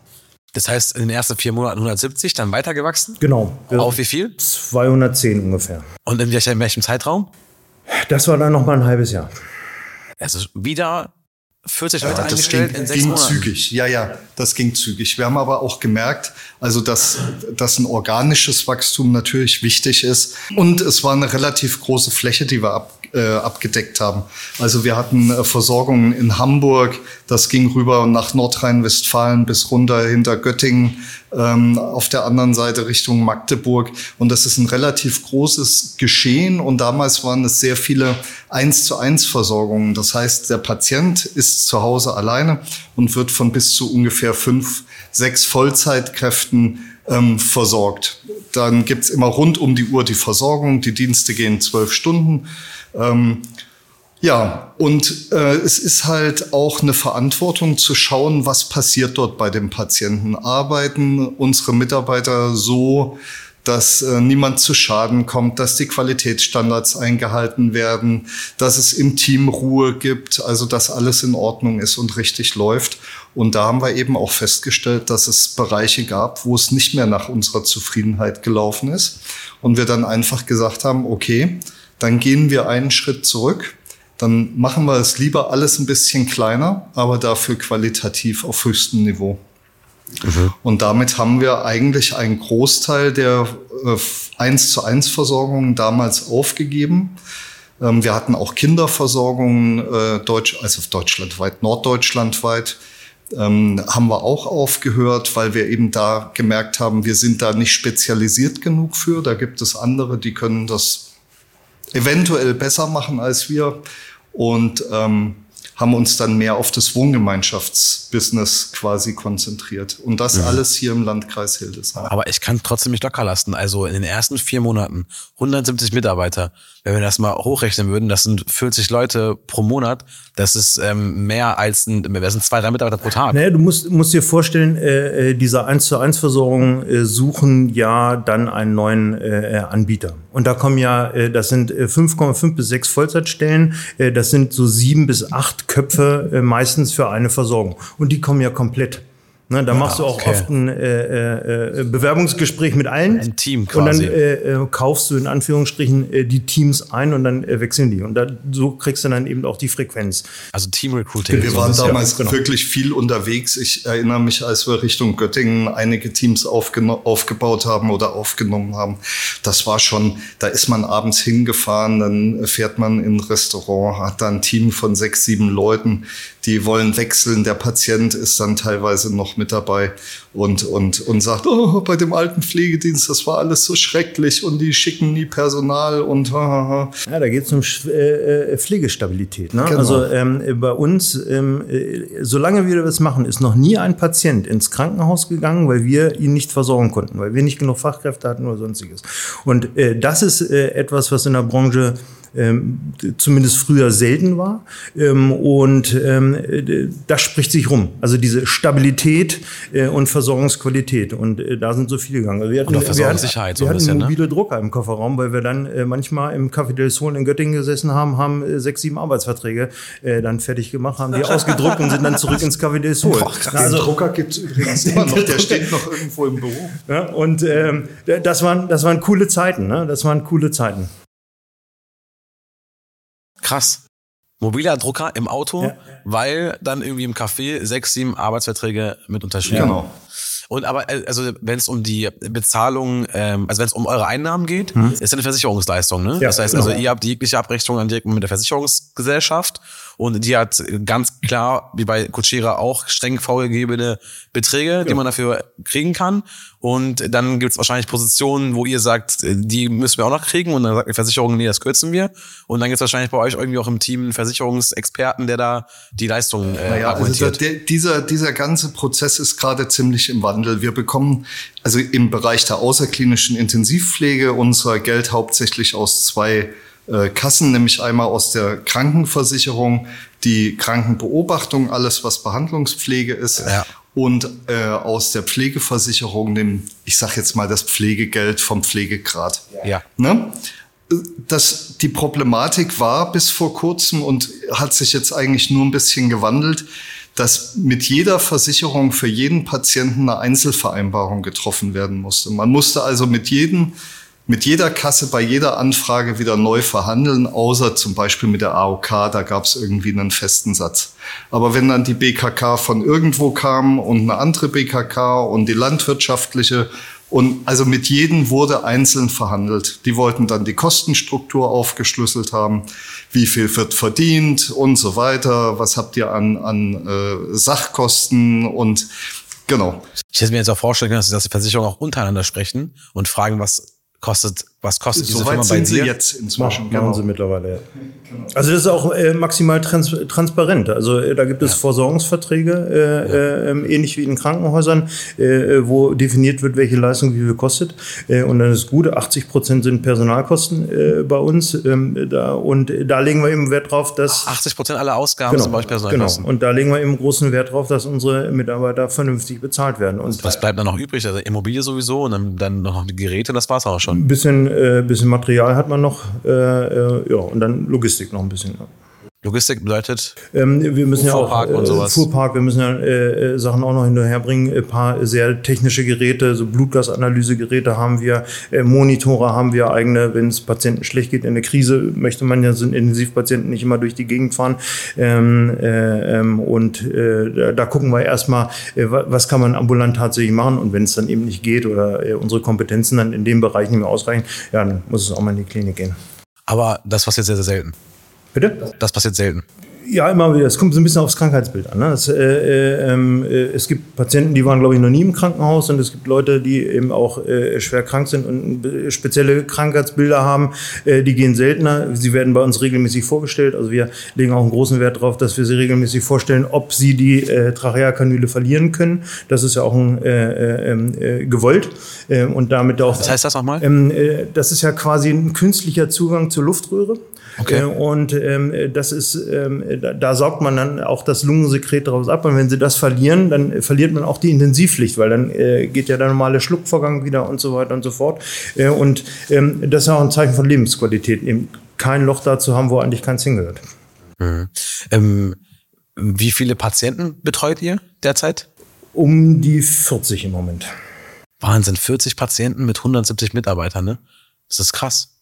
Das heißt, in den ersten vier Monaten 170, dann weitergewachsen? Genau. Auf wie viel? 210 ungefähr. Und in welchem, in welchem Zeitraum? Das war dann noch mal ein halbes Jahr. Also wieder 40 Leute Ja, das eingestellt ging, in sechs ging Monaten. zügig. Ja, ja, das ging zügig. Wir haben aber auch gemerkt, also dass, dass ein organisches Wachstum natürlich wichtig ist. Und es war eine relativ große Fläche, die wir ab, äh, abgedeckt haben. Also wir hatten äh, Versorgungen in Hamburg, das ging rüber nach Nordrhein-Westfalen bis runter hinter Göttingen, ähm, auf der anderen Seite Richtung Magdeburg. Und das ist ein relativ großes Geschehen. Und damals waren es sehr viele eins zu eins Versorgungen. Das heißt, der Patient ist zu Hause alleine und wird von bis zu ungefähr fünf, sechs Vollzeitkräften ähm, versorgt. Dann gibt's immer rund um die Uhr die Versorgung. Die Dienste gehen zwölf Stunden. Ähm, ja, und äh, es ist halt auch eine Verantwortung zu schauen, was passiert dort bei dem Patienten. Arbeiten unsere Mitarbeiter so, dass äh, niemand zu Schaden kommt, dass die Qualitätsstandards eingehalten werden, dass es im Team Ruhe gibt, also dass alles in Ordnung ist und richtig läuft. Und da haben wir eben auch festgestellt, dass es Bereiche gab, wo es nicht mehr nach unserer Zufriedenheit gelaufen ist. Und wir dann einfach gesagt haben, okay, dann gehen wir einen Schritt zurück dann machen wir es lieber alles ein bisschen kleiner, aber dafür qualitativ auf höchstem Niveau. Und damit haben wir eigentlich einen Großteil der äh, 1 zu 1 Versorgung damals aufgegeben. Ähm, wir hatten auch Kinderversorgungen, äh, Deutsch, also deutschlandweit, norddeutschlandweit, ähm, haben wir auch aufgehört, weil wir eben da gemerkt haben, wir sind da nicht spezialisiert genug für. Da gibt es andere, die können das eventuell besser machen als wir und ähm, haben uns dann mehr auf das Wohngemeinschaftsbusiness quasi konzentriert. Und das alles hier im Landkreis Hildesheim. Aber ich kann trotzdem nicht locker lassen. Also in den ersten vier Monaten 170 Mitarbeiter. Wenn wir das mal hochrechnen würden, das sind 40 Leute pro Monat. Das ist ähm, mehr als ein, das sind zwei, drei Mitarbeiter pro Tag. Naja, du musst, musst dir vorstellen, äh, äh, diese 1 zu 1 Versorgung äh, suchen ja dann einen neuen äh, Anbieter. Und da kommen ja, äh, das sind äh, 5,5 bis 6 Vollzeitstellen, äh, das sind so sieben bis acht Köpfe äh, meistens für eine Versorgung. Und die kommen ja komplett. Ne, da machst du auch okay. oft ein äh, äh, Bewerbungsgespräch mit allen. Ein Team Und dann quasi. äh, äh, kaufst du in Anführungsstrichen äh, die Teams ein und dann äh, wechseln die. Und da, so kriegst du dann eben auch die Frequenz. Also Team Recruiting. Wir waren damals genau. wirklich viel unterwegs. Ich erinnere mich, als wir Richtung Göttingen einige Teams aufgebaut haben oder aufgenommen haben. Das war schon, da ist man abends hingefahren, dann fährt man in ein Restaurant, hat da ein Team von sechs, sieben Leuten, die wollen wechseln. Der Patient ist dann teilweise noch mit dabei und, und, und sagt, oh, bei dem alten Pflegedienst, das war alles so schrecklich und die schicken nie Personal und ha, ha, ha. Ja, da geht es um äh, äh, Pflegestabilität. Ne? Genau. Also ähm, bei uns, ähm, äh, solange wir das machen, ist noch nie ein Patient ins Krankenhaus gegangen, weil wir ihn nicht versorgen konnten, weil wir nicht genug Fachkräfte hatten oder sonstiges. Und äh, das ist äh, etwas, was in der Branche ähm, zumindest früher selten war. Ähm, und ähm, äh, das spricht sich rum. Also diese Stabilität äh, und Versorgungsqualität. Und äh, da sind so viele gegangen. Also wir hatten, Und auch wir hatten, Versorgungssicherheit so wir ein hatten bisschen, ne? mobile Drucker im Kofferraum, weil wir dann äh, manchmal im Café del Sol in Göttingen gesessen haben, haben äh, sechs, sieben Arbeitsverträge äh, dann fertig gemacht, haben die ausgedruckt und sind dann zurück ins Café del Sol. Den Drucker gibt es übrigens immer noch, der steht noch irgendwo im Büro. Ja, und ähm, das, waren, das waren coole Zeiten. Ne? Das waren coole Zeiten. Krass. Mobiler Drucker im Auto, Ja. weil dann irgendwie im Café sechs, sieben Arbeitsverträge mit unterschrieben. Genau. Und aber, äh, also wenn es um die Bezahlung, ähm, also wenn es um eure Einnahmen geht, ist ja eine Versicherungsleistung, ne? Ja, das heißt genau. also, ihr habt jegliche Abrechnung dann direkt mit der Versicherungsgesellschaft und die hat ganz klar, wie bei Kuchera auch, streng vorgegebene Beträge, die man dafür kriegen kann. Und dann gibt es wahrscheinlich Positionen, wo ihr sagt, die müssen wir auch noch kriegen. Und dann sagt die Versicherung, nee, das kürzen wir. Und dann gibt es wahrscheinlich bei euch irgendwie auch im Team einen Versicherungsexperten, der da die Leistung äh, naja, also der, dieser, dieser ganze Prozess ist gerade ziemlich im Wandel. Wir bekommen also im Bereich der außerklinischen Intensivpflege unser Geld hauptsächlich aus zwei äh, Kassen, nämlich einmal aus der Krankenversicherung, die Krankenbeobachtung, alles was Behandlungspflege ist. Ja und äh, aus der Pflegeversicherung nehmen, ich sage jetzt mal das Pflegegeld vom Pflegegrad. Ja. Ne? Das, die Problematik war bis vor kurzem und hat sich jetzt eigentlich nur ein bisschen gewandelt, dass mit jeder Versicherung für jeden Patienten eine Einzelvereinbarung getroffen werden musste. Man musste also mit jedem mit jeder Kasse bei jeder Anfrage wieder neu verhandeln, außer zum Beispiel mit der AOK, da gab es irgendwie einen festen Satz. Aber wenn dann die BKK von irgendwo kam und eine andere BKK und die landwirtschaftliche und also mit jedem wurde einzeln verhandelt. Die wollten dann die Kostenstruktur aufgeschlüsselt haben, wie viel wird verdient und so weiter, was habt ihr an, an äh, Sachkosten und genau. Ich hätte mir jetzt auch vorstellen können, dass die Versicherungen auch untereinander sprechen und fragen, was kostet, was kostet diese so Firma bei dir? Sie jetzt inzwischen. Machen, genau. sie mittlerweile. Ja. Also das ist auch äh, maximal trans transparent. Also äh, da gibt es ja. Versorgungsverträge, äh, ja. äh, ähnlich wie in Krankenhäusern, äh, wo definiert wird, welche Leistung wie viel kostet. Äh, und dann ist gut, 80 Prozent sind Personalkosten äh, bei uns. Ähm, da, und da legen wir eben Wert drauf, dass 80 Prozent aller Ausgaben genau, sind bei euch Personalkosten. Genau. Und da legen wir eben großen Wert drauf, dass unsere Mitarbeiter vernünftig bezahlt werden. Und was bleibt dann noch übrig? Also Immobilie sowieso und dann, dann noch die Geräte, das war's auch schon. Ein bisschen, äh, bisschen Material hat man noch, äh, äh, ja, und dann Logistik noch ein bisschen. Logistik bedeutet ähm, wir müssen ja auch und sowas. Fuhrpark, wir müssen ja äh, äh, Sachen auch noch hinterherbringen. Ein paar sehr technische Geräte, so Blutgasanalysegeräte haben wir, äh, Monitore haben wir eigene, wenn es Patienten schlecht geht in der Krise, möchte man ja sind Intensivpatienten nicht immer durch die Gegend fahren. Ähm, äh, ähm, und äh, da, gucken wir erstmal, äh, was kann man ambulant tatsächlich machen und wenn es dann eben nicht geht oder äh, unsere Kompetenzen dann in dem Bereich nicht mehr ausreichen, ja, dann muss es auch mal in die Klinik gehen. Aber das passiert sehr, sehr selten. Bitte? Das passiert selten. Ja, immer wieder. Es kommt so ein bisschen aufs Krankheitsbild an. Ne? Es, äh, äh, ähm, äh, es gibt Patienten, die waren, glaube ich, noch nie im Krankenhaus und es gibt Leute, die eben auch äh, schwer krank sind und spezielle Krankheitsbilder haben. Äh, die gehen seltener. Sie werden bei uns regelmäßig vorgestellt. Also wir legen auch einen großen Wert darauf, dass wir sie regelmäßig vorstellen, ob sie die äh, Tracheakanüle verlieren können. Das ist ja auch ein, äh, ähm, äh, gewollt. Äh, und damit auch. Was heißt das nochmal? Ähm, äh, das ist ja quasi ein künstlicher Zugang zur Luftröhre. Okay. Äh, und ähm, das ist, ähm, da, da saugt man dann auch das Lungensekret daraus ab. Und wenn sie das verlieren, dann verliert man auch die Intensivpflicht, weil dann äh, geht ja der normale Schluckvorgang wieder und so weiter und so fort. Äh, und ähm, das ist auch ein Zeichen von Lebensqualität, eben kein Loch da zu haben, wo eigentlich keins hingehört. Mhm. Ähm, wie viele Patienten betreut ihr derzeit? Um die 40 im Moment. Wahnsinn, 40 Patienten mit 170 Mitarbeitern, ne? Das ist krass.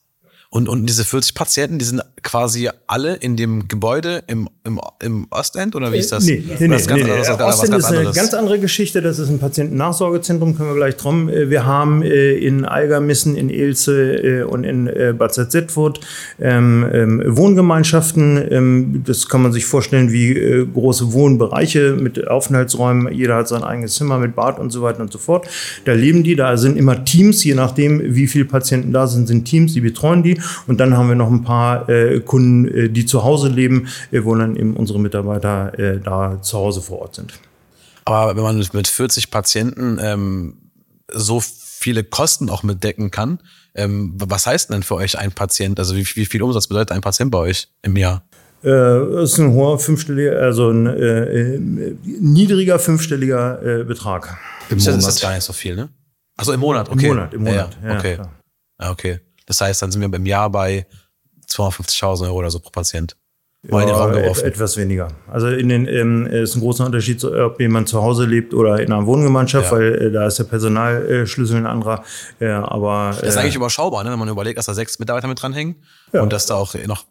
Und, und diese 40 Patienten, die sind quasi alle in dem Gebäude im, im, im Ostend oder wie ist das? Nee, nee. Das nee, nee. Ostend ist eine ganz andere Geschichte. Das ist ein Patientennachsorgezentrum, können wir gleich drum. Äh, wir haben äh, in Eigermissen, in Elze äh, und in Bad Salzdetfurt ähm, ähm, Wohngemeinschaften. Ähm, das kann man sich vorstellen wie große Wohnbereiche mit Aufenthaltsräumen. Jeder hat sein eigenes Zimmer mit Bad und so weiter und so fort. Da leben die, da sind immer Teams, je nachdem, wie viele Patienten da sind, sind Teams, die betreuen die. Und dann haben wir noch ein paar äh, Kunden, äh, die zu Hause leben, äh, wo dann eben unsere Mitarbeiter äh, da zu Hause vor Ort sind. Aber wenn man mit 40 Patienten ähm, so viele Kosten auch mitdecken kann, ähm, was heißt denn für euch ein Patient? Also wie, wie viel Umsatz bedeutet ein Patient bei euch im Jahr? Äh, das ist ein hoher fünfstelliger, also ein äh, niedriger fünfstelliger äh, Betrag. Im Monat. Das ist gar nicht so viel, ne? Also im Monat, okay. Im Monat, im Monat. Ja, okay. Ja, okay. Das heißt, dann sind wir beim Jahr bei 250.000 Euro oder so pro Patient. Mal ja, et etwas weniger. Also in den ähm, ist ein großer Unterschied, ob jemand zu Hause lebt oder in einer Wohngemeinschaft, ja. weil äh, da ist der Personalschlüssel ein anderer. Ja, aber das ist äh, eigentlich überschaubar, ne? wenn man überlegt, dass da sechs Mitarbeiter mit dranhängen ja. und dass da auch noch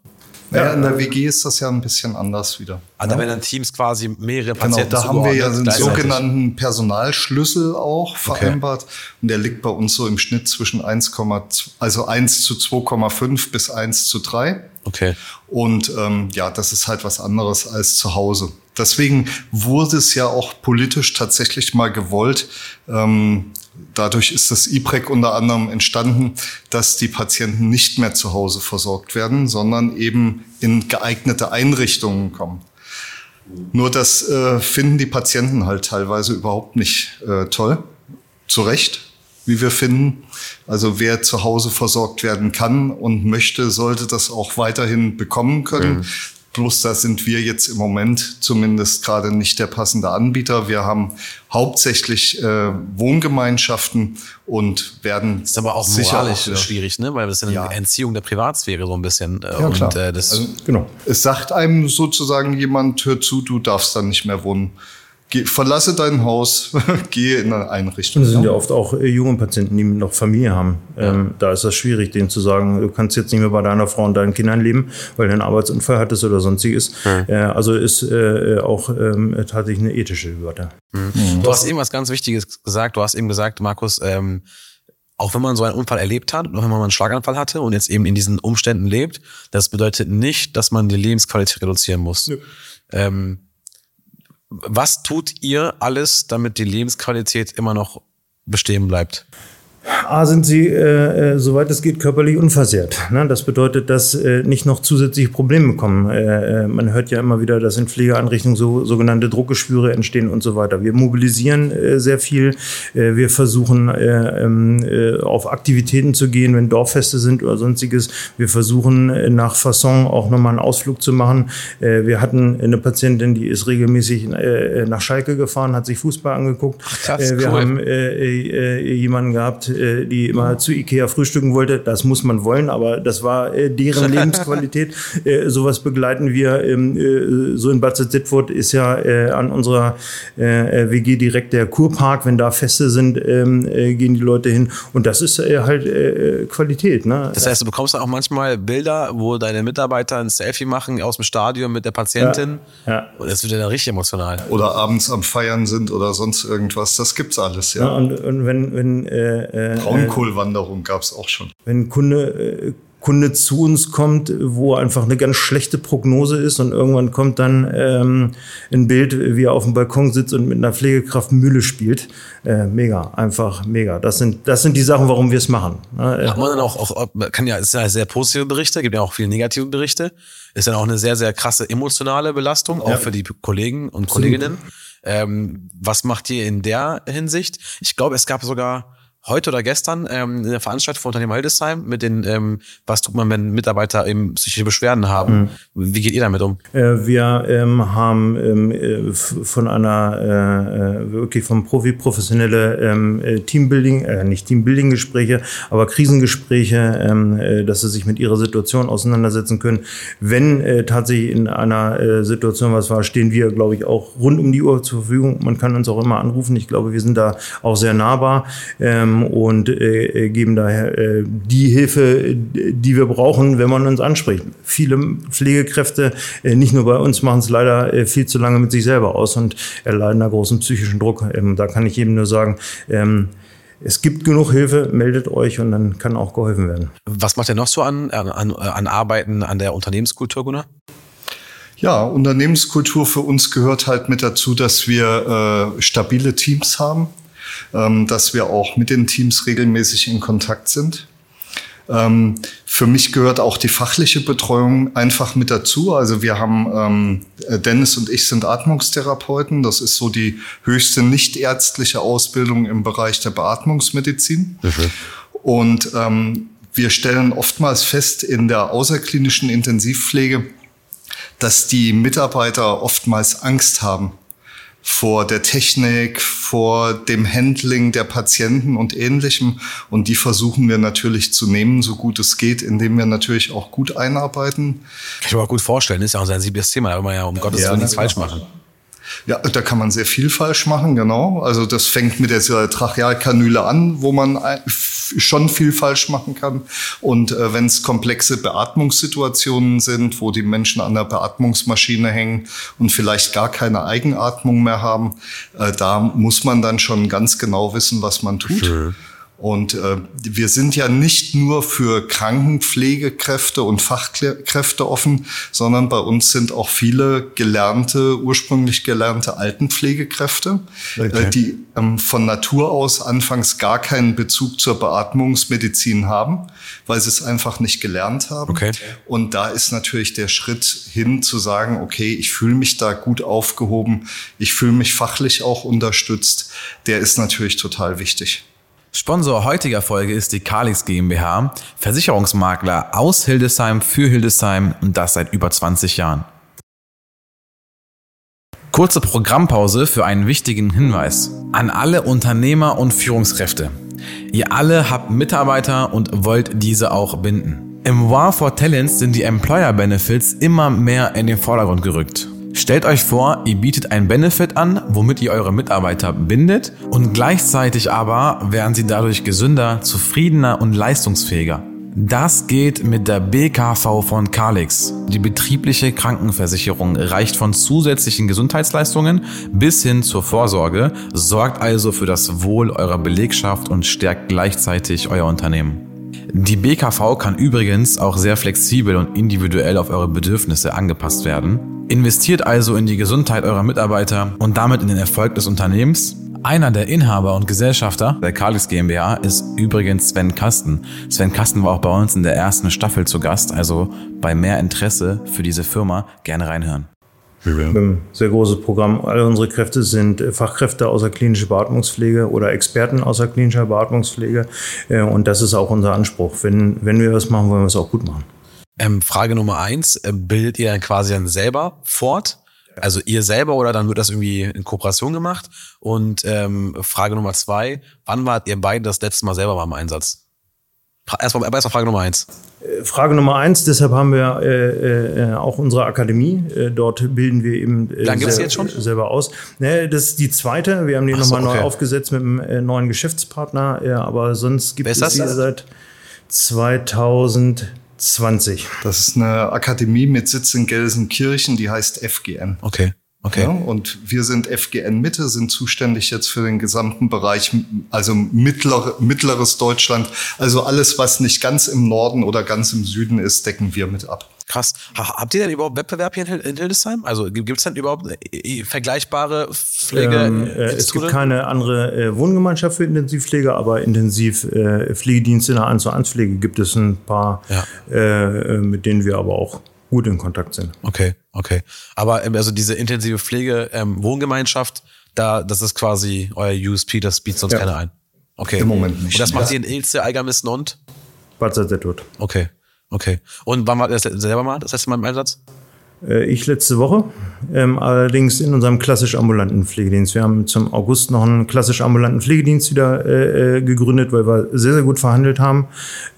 Ja, in der WG ist das ja ein bisschen anders wieder. Ah, da werden dann Teams quasi mehrere Genau, Patienten da haben wir ja den sogenannten Personalschlüssel auch vereinbart. Und der liegt bei uns so im Schnitt zwischen 1,2, also 1 zu 2,5 bis 1 zu 3. Okay. Und ähm, ja, das ist halt was anderes als zu Hause. Deswegen wurde es ja auch politisch tatsächlich mal gewollt. Ähm, dadurch ist das IPREC unter anderem entstanden, dass die Patienten nicht mehr zu Hause versorgt werden, sondern eben in geeignete Einrichtungen kommen. Nur das äh, finden die Patienten halt teilweise überhaupt nicht äh, toll. Zu Recht, wie wir finden. Also wer zu Hause versorgt werden kann und möchte, sollte das auch weiterhin bekommen können. Plus da sind wir jetzt im Moment zumindest gerade nicht der passende Anbieter. Wir haben hauptsächlich äh, Wohngemeinschaften und werden Ist aber auch sicher moralisch wieder- schwierig, ne? Weil das ist eine Ja. Entziehung der Privatsphäre so ein bisschen. Äh, Ja, und klar. Äh, das Also, Genau. Es sagt einem sozusagen jemand, hör zu, du darfst dann nicht mehr wohnen. Geh, verlasse dein Haus, gehe in eine Einrichtung. Und es sind ja oft auch äh, junge Patienten, die noch Familie haben. Ähm, da ist das schwierig, denen zu sagen, du kannst jetzt nicht mehr bei deiner Frau und deinen Kindern leben, weil du einen Arbeitsunfall hattest oder sonstiges. Äh, also ist äh, auch ähm, tatsächlich eine ethische Hürde. Du hast eben was ganz Wichtiges gesagt. Du hast eben gesagt, Markus, ähm, auch wenn man so einen Unfall erlebt hat, auch wenn man einen Schlaganfall hatte und jetzt eben in diesen Umständen lebt, das bedeutet nicht, dass man die Lebensqualität reduzieren muss. Ähm, was tut ihr alles, damit die Lebensqualität immer noch bestehen bleibt? A, sind sie, äh, äh, soweit es geht, körperlich unversehrt. Ne? Das bedeutet, dass äh, nicht noch zusätzliche Probleme kommen. Äh, äh, man hört ja immer wieder, dass in Pflegeeinrichtungen so, sogenannte Druckgeschwüre entstehen und so weiter. Wir mobilisieren äh, sehr viel. Wir versuchen, äh, ähm, äh, auf Aktivitäten zu gehen, wenn Dorffeste sind oder sonstiges. Wir versuchen, nach Fasson auch nochmal einen Ausflug zu machen. Wir hatten eine Patientin, die ist regelmäßig nach Schalke gefahren, hat sich Fußball angeguckt. krass, äh, wir cool. haben jemanden gehabt, äh, die immer zu Ikea frühstücken wollte. Das muss man wollen, aber das war äh, deren Lebensqualität. Äh, sowas begleiten wir. Ähm, äh, so in Bad Zittfurt ist ja äh, an unserer äh, WG direkt der Kurpark. Wenn da Feste sind, ähm, äh, gehen die Leute hin. Und das ist äh, halt äh, Qualität. Ne? Das heißt, du bekommst auch manchmal Bilder, wo deine Mitarbeiter ein Selfie machen aus dem Stadion mit der Patientin. Ja, ja. Und das wird dann richtig emotional. Oder abends am Feiern sind oder sonst irgendwas. Das gibt's alles, ja. Ja, und, und wenn, wenn, äh, äh, Braunkohlwanderung gab's auch schon. wenn ein Kunde, äh, Kunde zu uns kommt, wo einfach eine ganz schlechte Prognose ist und irgendwann kommt dann ähm, ein Bild, wie er auf dem Balkon sitzt und mit einer Pflegekraft Mühle spielt. Äh, mega, einfach mega. Das sind, das sind die Sachen, warum wir es machen. Ne? Hat man dann auch, auch kann ja, es sind ja sehr positive Berichte, gibt ja auch viele negative Berichte. Ist dann auch eine sehr, sehr krasse emotionale Belastung, auch für die Kollegen und Kolleginnen. Ähm, was macht ihr in der Hinsicht? Ich glaube, es gab sogar heute oder gestern ähm, eine Veranstaltung von Unternehmen Hildesheim mit den, ähm, was tut man, wenn Mitarbeiter eben psychische Beschwerden haben? Wie geht ihr damit um? Äh, Wir ähm, haben ähm, äh, von einer äh, äh, wirklich vom Profi professionelle ähm, äh, Teambuilding, äh, nicht Teambuilding-Gespräche, aber Krisengespräche, ähm, äh, dass sie sich mit ihrer Situation auseinandersetzen können. Wenn äh, tatsächlich in einer äh, Situation was war, stehen wir, glaube ich, auch rund um die Uhr zur Verfügung. Man kann uns auch immer anrufen. Ich glaube, wir sind da auch sehr nahbar ähm, und äh, äh, geben daher äh, die Hilfe, die wir brauchen, wenn man uns anspricht. Viele Pflegekräfte, äh, nicht nur bei uns, machen es leider äh, viel zu lange mit sich selber aus und erleiden da großen psychischen Druck. Ähm, da kann ich jedem nur sagen, ähm, es gibt genug Hilfe, meldet euch und dann kann auch geholfen werden. Was macht ihr noch so an, an, an Arbeiten an der Unternehmenskultur, Gunnar? Ja, Unternehmenskultur für uns gehört halt mit dazu, dass wir äh, stabile Teams haben, ähm, dass wir auch mit den Teams regelmäßig in Kontakt sind. Ähm, für mich gehört auch die fachliche Betreuung einfach mit dazu. Also wir haben, ähm, Dennis und ich sind Atmungstherapeuten. Das ist so die höchste nichtärztliche Ausbildung im Bereich der Beatmungsmedizin. Und ähm, wir stellen oftmals fest in der außerklinischen Intensivpflege, dass die Mitarbeiter oftmals Angst haben vor der Technik, vor dem Handling der Patienten und ähnlichem. Und die versuchen wir natürlich zu nehmen, so gut es geht, indem wir natürlich auch gut einarbeiten. Kann ich mir auch gut vorstellen, ist ja auch ein sensibles Thema, da will man ja um Gottes Willen nichts klar. falsch machen. Ja, da kann man sehr viel falsch machen, genau. Also das fängt mit der Trachealkanüle an, wo man schon viel falsch machen kann. Und äh, wenn es komplexe Beatmungssituationen sind, wo die Menschen an der Beatmungsmaschine hängen und vielleicht gar keine Eigenatmung mehr haben, äh, da muss man dann schon ganz genau wissen, was man tut. Schön. Und äh, wir sind ja nicht nur für Krankenpflegekräfte und Fachkräfte offen, sondern bei uns sind auch viele gelernte, ursprünglich gelernte Altenpflegekräfte, okay. äh, die ähm, von Natur aus anfangs gar keinen Bezug zur Beatmungsmedizin haben, weil sie es einfach nicht gelernt haben. Okay. Und da ist natürlich der Schritt hin zu sagen, okay, ich fühle mich da gut aufgehoben, ich fühle mich fachlich auch unterstützt, der ist natürlich total wichtig. Sponsor heutiger Folge ist die Kalix GmbH, Versicherungsmakler aus Hildesheim für Hildesheim und das seit über 20 Jahren. Kurze Programmpause für einen wichtigen Hinweis an alle Unternehmer und Führungskräfte. Ihr alle habt Mitarbeiter und wollt diese auch binden. Im War for Talents sind die Employer Benefits immer mehr in den Vordergrund gerückt. Stellt euch vor, ihr bietet ein Benefit an, womit ihr eure Mitarbeiter bindet und gleichzeitig aber werden sie dadurch gesünder, zufriedener und leistungsfähiger. Das geht mit der BKV von Calix. Die betriebliche Krankenversicherung reicht von zusätzlichen Gesundheitsleistungen bis hin zur Vorsorge, sorgt also für das Wohl eurer Belegschaft und stärkt gleichzeitig euer Unternehmen. Die BKV kann übrigens auch sehr flexibel und individuell auf eure Bedürfnisse angepasst werden. Investiert also in die Gesundheit eurer Mitarbeiter und damit in den Erfolg des Unternehmens. Einer der Inhaber und Gesellschafter der Kalix GmbH ist übrigens Sven Kasten. Sven Kasten war auch bei uns in der ersten Staffel zu Gast, also bei mehr Interesse für diese Firma gerne reinhören. Ein sehr großes Programm. Alle unsere Kräfte sind Fachkräfte außer klinischer Beatmungspflege oder Experten außer klinischer Beatmungspflege. Äh, und das ist auch unser Anspruch. Wenn, wenn wir was machen, wollen wir es auch gut machen. Ähm, Frage Nummer eins, äh, bildet ihr dann quasi dann selber fort? Also ihr selber oder dann wird das irgendwie in Kooperation gemacht? Und ähm, Frage Nummer zwei, wann wart ihr beide das letzte Mal selber mal im Einsatz? Erstmal, erstmal Frage Nummer eins. Äh, Frage Nummer eins, deshalb haben wir äh, äh, auch unsere Akademie. Äh, dort bilden wir eben äh, Lange sehr, jetzt schon? selber aus. Ne, das ist die zweite. Wir haben die nochmal so, okay. neu aufgesetzt mit einem äh, neuen Geschäftspartner. Ja, aber sonst gibt es sie seit 2000. 20. Das ist eine Akademie mit Sitz in Gelsenkirchen, die heißt FGN. Okay. Okay. Ja, und wir sind FGN Mitte, sind zuständig jetzt für den gesamten Bereich, also mittler, mittleres Deutschland. Also alles, was nicht ganz im Norden oder ganz im Süden ist, decken wir mit ab. Krass. Habt ihr denn überhaupt Wettbewerb hier in Hildesheim? Also gibt es denn überhaupt äh, vergleichbare Pflege? Ähm, äh, es gibt keine andere äh, Wohngemeinschaft für Intensivpflege, aber Intensivpflegedienste äh, in der 1 zu 1 Pflege gibt es ein paar, ja. Äh, mit denen wir aber auch gut in Kontakt sind. Okay, okay. Aber ähm, also diese intensive Pflege, ähm, Wohngemeinschaft, da, das ist quasi euer USP, das bietet sonst ja. keiner ein. Okay. Im Moment nicht. Und das macht ja. ihr in Ilse, Eigermissen und? Bad Salzertod. Okay, okay. Und wann war das selber mal, das letzte Mal im Einsatz? Äh, ich letzte Woche, ähm, allerdings in unserem klassisch ambulanten Pflegedienst. Wir haben zum August noch einen klassisch ambulanten Pflegedienst wieder äh, äh gegründet, weil wir sehr, sehr gut verhandelt haben.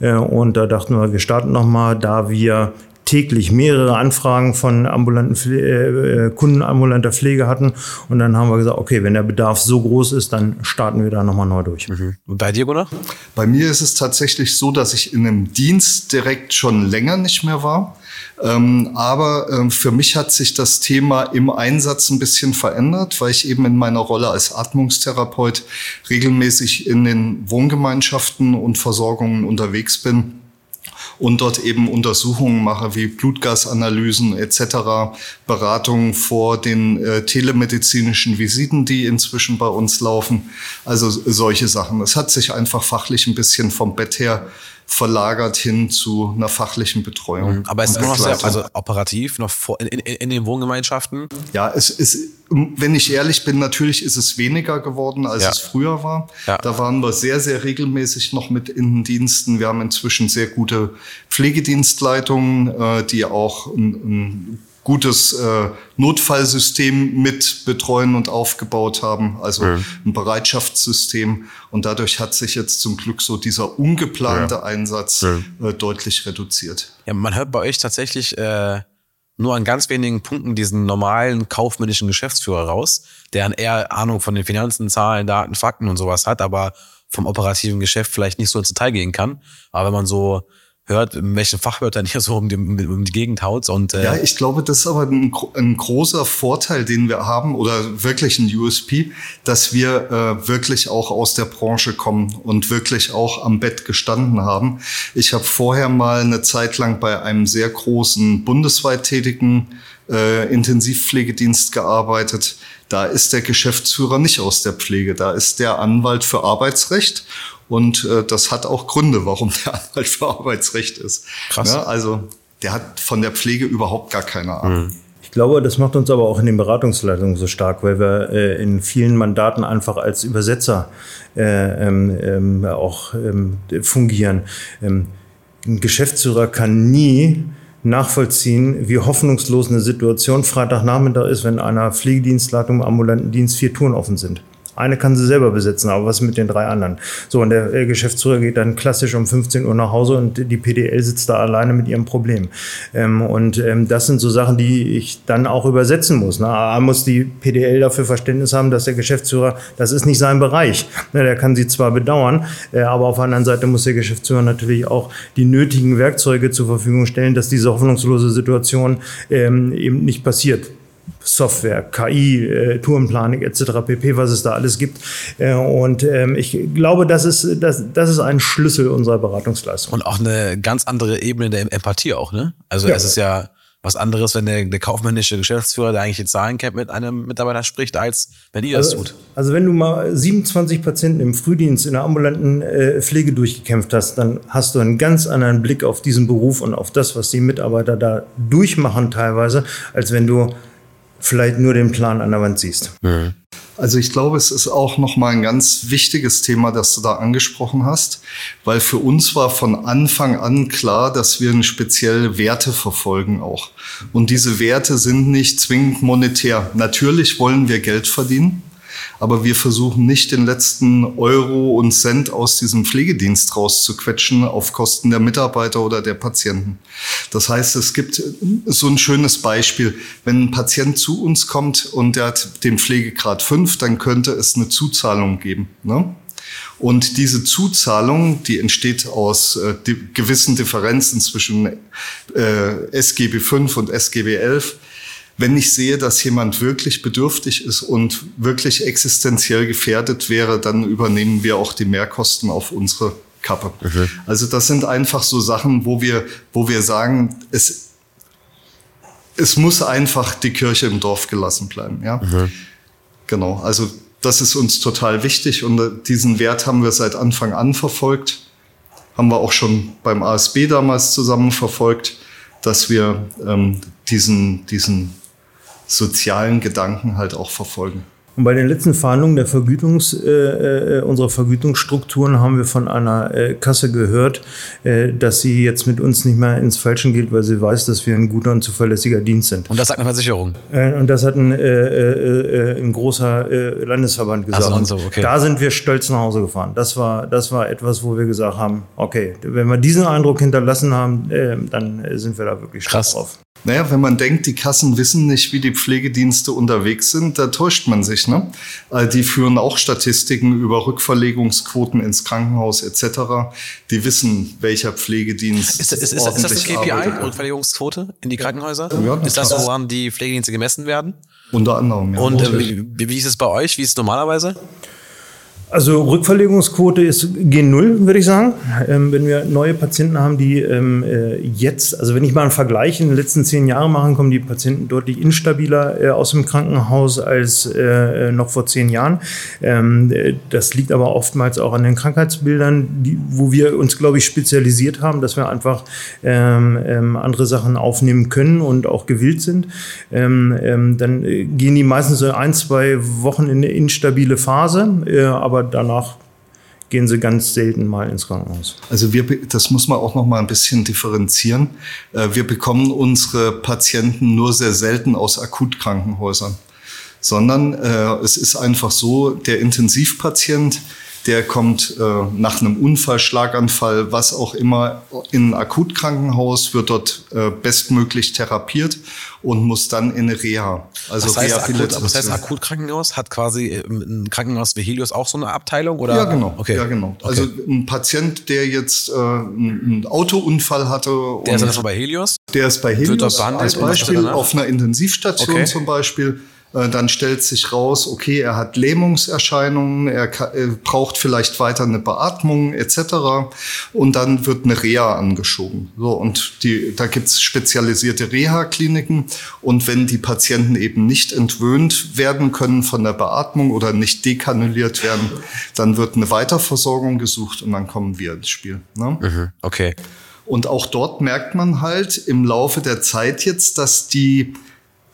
Äh, und da dachten wir, wir starten nochmal, da wir täglich mehrere Anfragen von ambulanten Pfle äh, äh, Kunden ambulanter Pflege hatten. Und dann haben wir gesagt, okay, wenn der Bedarf so groß ist, dann starten wir da nochmal neu durch. Mhm. Und bei dir, Gunnar? Bei mir ist es tatsächlich so, dass ich in einem Dienst direkt schon länger nicht mehr war. Ähm, aber ähm, für mich hat sich das Thema im Einsatz ein bisschen verändert, weil ich eben in meiner Rolle als Atmungstherapeut regelmäßig in den Wohngemeinschaften und Versorgungen unterwegs bin und dort eben Untersuchungen mache wie Blutgasanalysen etc., Beratungen vor den äh, telemedizinischen Visiten, die inzwischen bei uns laufen. Also solche Sachen. Es hat sich einfach fachlich ein bisschen vom Bett her verlagert hin zu einer fachlichen Betreuung. Mhm. Aber es ist immer noch sehr, also operativ, noch vor, in, in, in, den Wohngemeinschaften? Ja, es ist, wenn ich ehrlich bin, natürlich ist es weniger geworden, als ja. es früher war. Ja. Da waren wir sehr, sehr regelmäßig noch mit in den Diensten. Wir haben inzwischen sehr gute Pflegedienstleitungen, äh, die auch ein, ein gutes äh, Notfallsystem mit betreuen und aufgebaut haben, also ja. ein Bereitschaftssystem. Und dadurch hat sich jetzt zum Glück so dieser ungeplante ja. Einsatz ja. Äh, deutlich reduziert. Ja, man hört bei euch tatsächlich äh, nur an ganz wenigen Punkten diesen normalen kaufmännischen Geschäftsführer raus, der eher Ahnung von den Finanzen, Zahlen, Daten, Fakten und sowas hat, aber vom operativen Geschäft vielleicht nicht so ins Detail gehen kann. Aber wenn man so hört, welche Fachwörter hier so um die, um die Gegend haut. Und, äh ja, ich glaube, das ist aber ein, ein, großer Vorteil, den wir haben oder wirklich ein USP, dass wir äh, wirklich auch aus der Branche kommen und wirklich auch am Bett gestanden haben. Ich habe vorher mal eine Zeit lang bei einem sehr großen bundesweit tätigen äh, Intensivpflegedienst gearbeitet. Da ist der Geschäftsführer nicht aus der Pflege, da ist der Anwalt für Arbeitsrecht und äh, das hat auch Gründe, warum der Anwalt für Arbeitsrecht ist. Krass. Ja, also der hat von der Pflege überhaupt gar keine Ahnung. Mhm. Ich glaube, das macht uns aber auch in den Beratungsleitungen so stark, weil wir äh, in vielen Mandaten einfach als Übersetzer äh, ähm, ähm, auch ähm, fungieren. Ähm, ein Geschäftsführer kann nie nachvollziehen, wie hoffnungslos eine Situation Freitagnachmittag ist, wenn einer Pflegedienstleitung im ambulanten Dienst vier Touren offen sind. Eine kann sie selber besitzen, aber was mit den drei anderen? So, und der äh, Geschäftsführer geht dann klassisch um 15 Uhr nach Hause und die PDL sitzt da alleine mit ihrem Problem. Ähm, und ähm, das sind so Sachen, die ich dann auch übersetzen muss. Ne? A muss die PDL dafür Verständnis haben, dass der Geschäftsführer, das ist nicht sein Bereich. Ne, der kann sie zwar bedauern, äh, aber auf der anderen Seite muss der Geschäftsführer natürlich auch die nötigen Werkzeuge zur Verfügung stellen, dass diese hoffnungslose Situation ähm, eben nicht passiert. Software, KI, äh, Tourenplanung etc. pp, was es da alles gibt. Äh, und ähm, ich glaube, das ist, das, das ist ein Schlüssel unserer Beratungsleistung. Und auch eine ganz andere Ebene der Empathie auch, ne? Also ja. es ist ja was anderes, wenn der, der kaufmännische Geschäftsführer, der eigentlich die Zahlen kennt, mit einem Mitarbeiter spricht, als wenn ihr also, das tut. Also wenn du mal 27 Patienten im Frühdienst in der ambulanten äh, Pflege durchgekämpft hast, dann hast du einen ganz anderen Blick auf diesen Beruf und auf das, was die Mitarbeiter da durchmachen teilweise, als wenn du vielleicht nur den Plan an der Wand siehst. Mhm. Also ich glaube, es ist auch nochmal ein ganz wichtiges Thema, das du da angesprochen hast, weil für uns war von Anfang an klar, dass wir spezielle Werte verfolgen auch. Und diese Werte sind nicht zwingend monetär. Natürlich wollen wir Geld verdienen, aber wir versuchen nicht den letzten Euro und Cent aus diesem Pflegedienst rauszuquetschen auf Kosten der Mitarbeiter oder der Patienten. Das heißt, es gibt so ein schönes Beispiel. Wenn ein Patient zu uns kommt und der hat den Pflegegrad 5, dann könnte es eine Zuzahlung geben. Ne? Und diese Zuzahlung, die entsteht aus äh, gewissen Differenzen zwischen äh, SGB 5 und SGB 11, wenn ich sehe, dass jemand wirklich bedürftig ist und wirklich existenziell gefährdet wäre, dann übernehmen wir auch die Mehrkosten auf unsere Kappe. Okay. Also das sind einfach so Sachen, wo wir, wo wir sagen, es, es muss einfach die Kirche im Dorf gelassen bleiben. Ja, okay. genau. Also das ist uns total wichtig und diesen Wert haben wir seit Anfang an verfolgt. Haben wir auch schon beim ASB damals zusammen verfolgt, dass wir ähm, diesen, diesen sozialen Gedanken halt auch verfolgen. Und bei den letzten Verhandlungen der Vergütungs, äh, äh, unserer Vergütungsstrukturen haben wir von einer äh, Kasse gehört, äh, dass sie jetzt mit uns nicht mehr ins Falschen geht, weil sie weiß, dass wir ein guter und zuverlässiger Dienst sind. Und das sagt eine Versicherung? Äh, und das hat ein, äh, äh, ein großer äh, Landesverband gesagt. Also, okay. Da sind wir stolz nach Hause gefahren. Das war, das war etwas, wo wir gesagt haben, okay, wenn wir diesen Eindruck hinterlassen haben, äh, dann sind wir da wirklich stolz drauf. Naja, wenn man denkt, die Kassen wissen nicht, wie die Pflegedienste unterwegs sind, da täuscht man sich. Ne? Äh, die führen auch Statistiken über Rückverlegungsquoten ins Krankenhaus etc. Die wissen, welcher Pflegedienst ist, ist, ist, ist das eine KPI, arbeitet. Rückverlegungsquote in die Krankenhäuser? Ja, ist das, woran die Pflegedienste gemessen werden? Unter anderem, ja. Und äh, wie, wie ist es bei euch? Wie ist es normalerweise? Also Rückverlegungsquote ist G0, würde ich sagen. Ähm, wenn wir neue Patienten haben, die ähm, äh, jetzt, also wenn ich mal einen Vergleich in den letzten zehn Jahren machen, kommen die Patienten deutlich instabiler äh, aus dem Krankenhaus als äh, noch vor zehn Jahren. Ähm, äh, das liegt aber oftmals auch an den Krankheitsbildern, die, wo wir uns, glaube ich, spezialisiert haben, dass wir einfach ähm, ähm, andere Sachen aufnehmen können und auch gewillt sind. Ähm, dann äh, gehen die meistens so ein, zwei Wochen in eine instabile Phase, äh, aber danach gehen sie ganz selten mal ins Krankenhaus. Also wir, das muss man auch noch mal ein bisschen differenzieren. Äh, wir bekommen unsere Patienten nur sehr selten aus Akutkrankenhäusern, sondern äh, es ist einfach so, der Intensivpatient, der kommt äh, nach einem Unfall, Schlaganfall, was auch immer, in ein Akutkrankenhaus, wird dort bestmöglich therapiert und muss dann in eine Reha. Also das heißt, akut, das heißt, Akutkrankenhaus hat quasi ähm, ein Krankenhaus wie Helios auch so eine Abteilung? Oder? Ja, genau. Okay. Ja, genau. Also ein Patient, der jetzt äh, einen Autounfall hatte Der ist dann schon bei Helios? der ist bei Wird Helios dort behandelt als was Beispiel auf einer Intensivstation Okay. zum Beispiel. Äh, Dann stellt sich raus, okay, er hat Lähmungserscheinungen, er er braucht vielleicht weiter eine Beatmung etc. Und dann wird eine Reha angeschoben. So, und die, da gibt's spezialisierte Reha-Kliniken. Und wenn die Patienten eben nicht entwöhnt werden können von der Beatmung oder nicht dekanuliert werden, dann wird eine Weiterversorgung gesucht und dann kommen wir ins Spiel. Ne? Mhm. Okay. Und auch dort merkt man halt im Laufe der Zeit jetzt, dass die,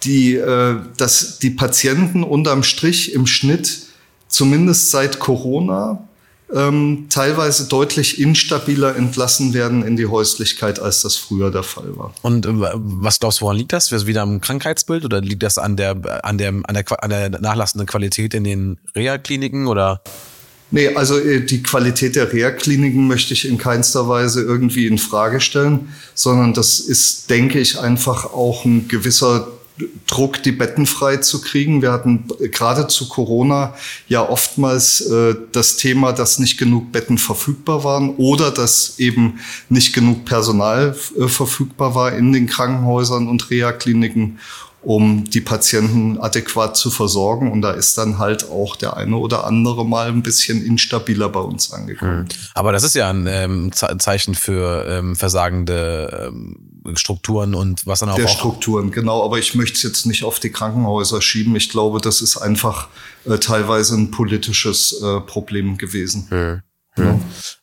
die, äh, dass die Patienten unterm Strich im Schnitt, zumindest seit Corona, ähm, teilweise deutlich instabiler entlassen werden in die Häuslichkeit, als das früher der Fall war. Und äh, was glaubst du, woran liegt das? Ist das wieder am Krankheitsbild oder liegt das an der, an der, an der, an der nachlassenden Qualität in den Reha-Kliniken oder? Nee, also äh, die Qualität der Reha-Kliniken möchte ich in keinster Weise irgendwie in Frage stellen, sondern das ist, denke ich, einfach auch ein gewisser Druck, die Betten frei zu kriegen. Wir hatten gerade zu Corona ja oftmals äh, das Thema, dass nicht genug Betten verfügbar waren oder dass eben nicht genug Personal äh, verfügbar war in den Krankenhäusern und Reha-Kliniken um die Patienten adäquat zu versorgen. Und da ist dann halt auch der eine oder andere mal ein bisschen instabiler bei uns angekommen. Aber das ist ja ein ähm, Ze- Zeichen für ähm, versagende ähm, Strukturen und was dann auch, Der auch Strukturen, genau. Aber ich möchte es jetzt nicht auf die Krankenhäuser schieben. Ich glaube, das ist einfach äh, teilweise ein politisches äh, Problem gewesen.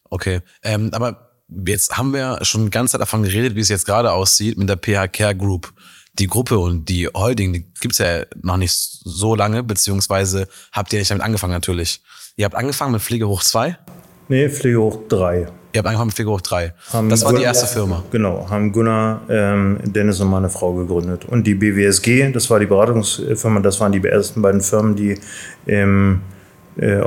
Okay, ähm, aber jetzt haben wir schon die ganze Zeit davon geredet, wie es jetzt gerade aussieht mit der PH Care Group. Die Gruppe und die Holding, die gibt's ja noch nicht so lange, beziehungsweise habt ihr nicht damit angefangen natürlich. Ihr habt angefangen mit Pflege hoch 2, Nee, Pflege hoch 3. ihr habt angefangen mit hoch 3. Haben Das war die Gunnar- erste Firma. Genau, haben Gunnar, ähm, Dennis und meine Frau gegründet. Und die BWSG, das war die Beratungsfirma, das waren die ersten beiden Firmen, die im äh,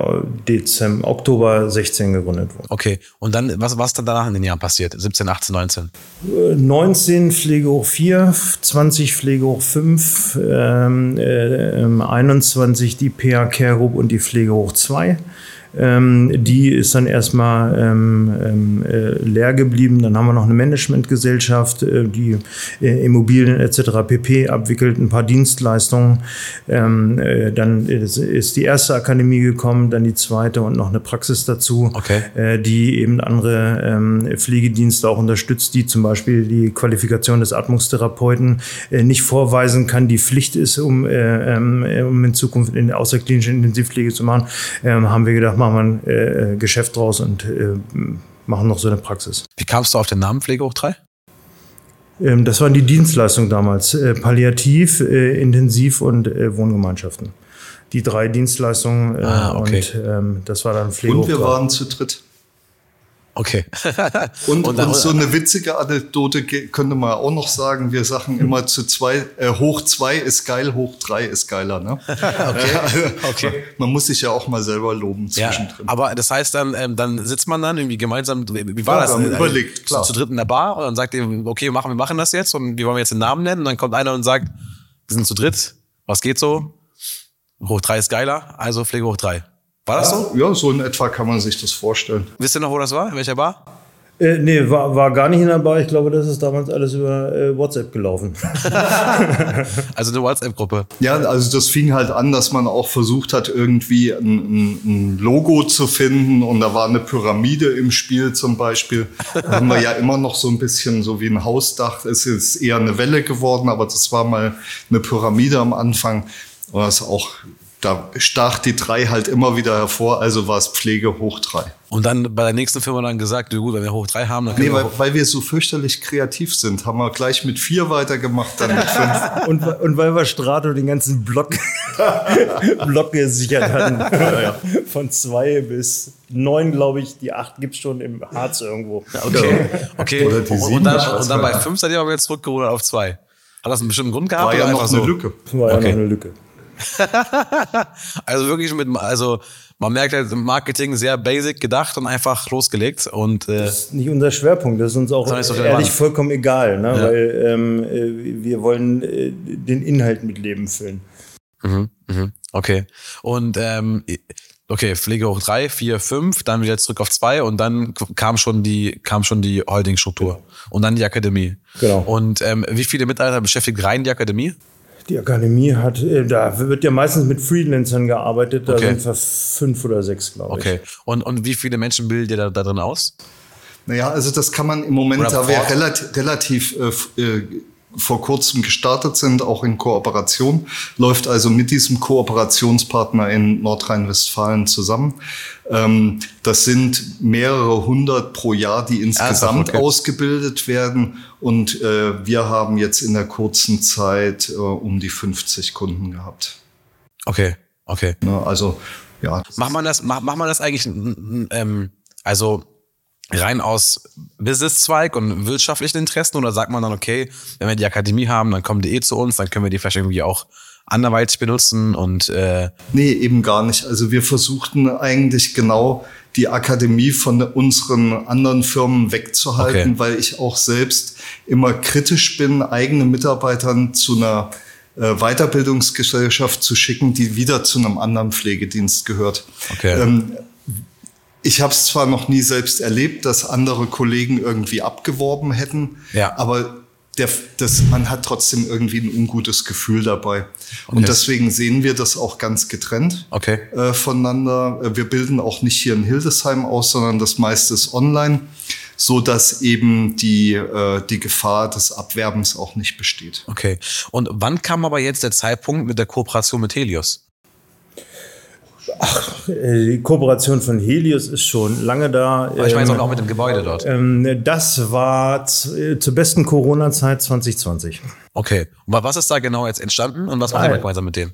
Dezember, Oktober 16 gegründet wurden. Okay, und dann, was was dann danach in den Jahren passiert? 17, 18, 19? Äh, 19 Pflege hoch 4, 20 Pflege hoch 5, ähm, äh, ähm, 21 die PH Care Group und die Pflege hoch 2. Ähm, die ist dann erstmal ähm, ähm, äh, leer geblieben. Dann haben wir noch eine Managementgesellschaft, äh, die äh, Immobilien etc. pp. abwickelt, ein paar Dienstleistungen. Ähm, äh, dann ist, ist die erste Akademie gekommen, dann die zweite und noch eine Praxis dazu, Okay. äh, die eben andere ähm, Pflegedienste auch unterstützt, die zum Beispiel die Qualifikation des Atmungstherapeuten äh, nicht vorweisen kann, die Pflicht ist, um, äh, ähm, äh, um in Zukunft in außerklinische Intensivpflege zu machen, haben wir gedacht, machen wir ein äh, Geschäft draus und äh, machen noch so eine Praxis. Wie kamst du auf den Namen Pflege hoch 3? Ähm, das waren die Dienstleistungen damals, äh, Palliativ, äh, Intensiv und äh, Wohngemeinschaften. Die drei Dienstleistungen äh, Ah, okay. und ähm, das war dann Pflege Und wir hoch drei. waren zu dritt. Okay. Und, Und dann- und, so eine witzige Anekdote könnte man auch noch sagen. Wir sagen immer zu zwei, äh, hoch zwei ist geil, hoch drei ist geiler. Ne? okay. Okay. Man muss sich ja auch mal selber loben Ja, zwischendrin. aber das heißt dann, ähm, dann sitzt man dann irgendwie gemeinsam, wie war Ja, das? wir haben Äh, überlegt, klar. Zu, zu dritt in der Bar und dann sagt ihr, okay, wir machen, wir machen das jetzt und wie wollen wir jetzt den Namen nennen? Und dann kommt einer und sagt, wir sind zu dritt, was geht so? Hoch drei ist geiler, also Pflege hoch drei. War das so? ja, so in etwa kann man sich das vorstellen. Wisst ihr noch, wo das war? In welcher Bar? Äh, nee, war, war gar nicht in der Bar. Ich glaube, das ist damals alles über äh, WhatsApp gelaufen. Also eine WhatsApp-Gruppe. Ja, also das fing halt an, dass man auch versucht hat, irgendwie ein, ein, ein Logo zu finden und da war eine Pyramide im Spiel zum Beispiel. Da haben wir ja immer noch so ein bisschen so wie ein Hausdach. Es ist eher eine Welle geworden, aber das war mal eine Pyramide am Anfang. Und das auch, da stach die drei halt immer wieder hervor, also war es Pflege hoch drei. Und dann bei der nächsten Firma dann gesagt, gut, wenn wir hoch drei haben, dann können Nee, wir weil, weil wir so fürchterlich kreativ sind, haben wir gleich mit vier weitergemacht, dann mit fünf. Und, und weil wir Strato den ganzen Block, Block gesichert hatten. Von zwei bis neun, glaube ich. Die acht gibt's schon im Harz irgendwo. Okay, okay. Oder die und, sieben, und, dann, und dann bei fünf seid ihr aber jetzt zurückgerudert auf zwei. Hat das einen bestimmten Grund gehabt? War oder ja noch eine so? Lücke. War ja Okay. noch eine Lücke. Also wirklich mit, also Man merkt halt im Marketing sehr basic gedacht und einfach losgelegt. Und, äh, das ist nicht unser Schwerpunkt. Das ist uns auch ist ehrlich vollkommen egal, ne? Ja. weil ähm, äh, wir wollen äh, den Inhalt mit Leben füllen. Mhm, mhm, okay. Und ähm, okay, Pflege hoch drei, vier, fünf, dann wieder zurück auf zwei und dann kam schon die kam schon die Holdingstruktur und dann die Akademie. Genau. Und ähm, wie viele Mitarbeiter beschäftigt rein die Akademie? Die Akademie hat, äh, da wird ja meistens mit Freelancern gearbeitet, da Okay. sind wir fünf oder sechs, glaube ich. Okay. Und und wie viele Menschen bildet ihr da, da drin aus? Naja, also das kann man im Moment, da wir relativ, relativ äh, äh, vor kurzem gestartet sind, auch in Kooperation, läuft also mit diesem Kooperationspartner in Nordrhein-Westfalen zusammen. Ähm, das sind mehrere hundert pro Jahr, die insgesamt okay. ausgebildet werden. Und äh, wir haben jetzt in der kurzen Zeit äh, um die 50 Kunden gehabt. Okay, okay. Ne? Also ja, Macht man das, macht, macht man das eigentlich, ähm, also rein aus Businesszweig und wirtschaftlichen Interessen oder sagt man dann, okay, wenn wir die Akademie haben, dann kommen die eh zu uns, dann können wir die vielleicht irgendwie auch anderweitig benutzen und äh, Nee, eben gar nicht. Also wir versuchten eigentlich genau die Akademie von unseren anderen Firmen wegzuhalten, Okay. weil ich auch selbst immer kritisch bin, eigene Mitarbeitern zu einer äh, Weiterbildungsgesellschaft zu schicken, die wieder zu einem anderen Pflegedienst gehört. Okay. Ähm, ich habe es zwar noch nie selbst erlebt, dass andere Kollegen irgendwie abgeworben hätten, Ja. aber der, das, man hat trotzdem irgendwie ein ungutes Gefühl dabei. Und deswegen sehen wir das auch ganz getrennt Okay. äh, voneinander. Äh, Wir bilden auch nicht hier in Hildesheim aus, sondern das meiste ist online, so dass eben die, äh, die Gefahr des Abwerbens auch nicht besteht. okay. Und wann kam aber jetzt der Zeitpunkt mit der Kooperation mit Helios? Äh, Die Kooperation von Helios ist schon lange da. Aber ich meine Ähm, auch mit dem Gebäude dort. ähm, das war äh, zur besten Corona-Zeit 2020. Okay. Und was ist da genau jetzt entstanden und was Ah, ja. gemeinsam mit denen?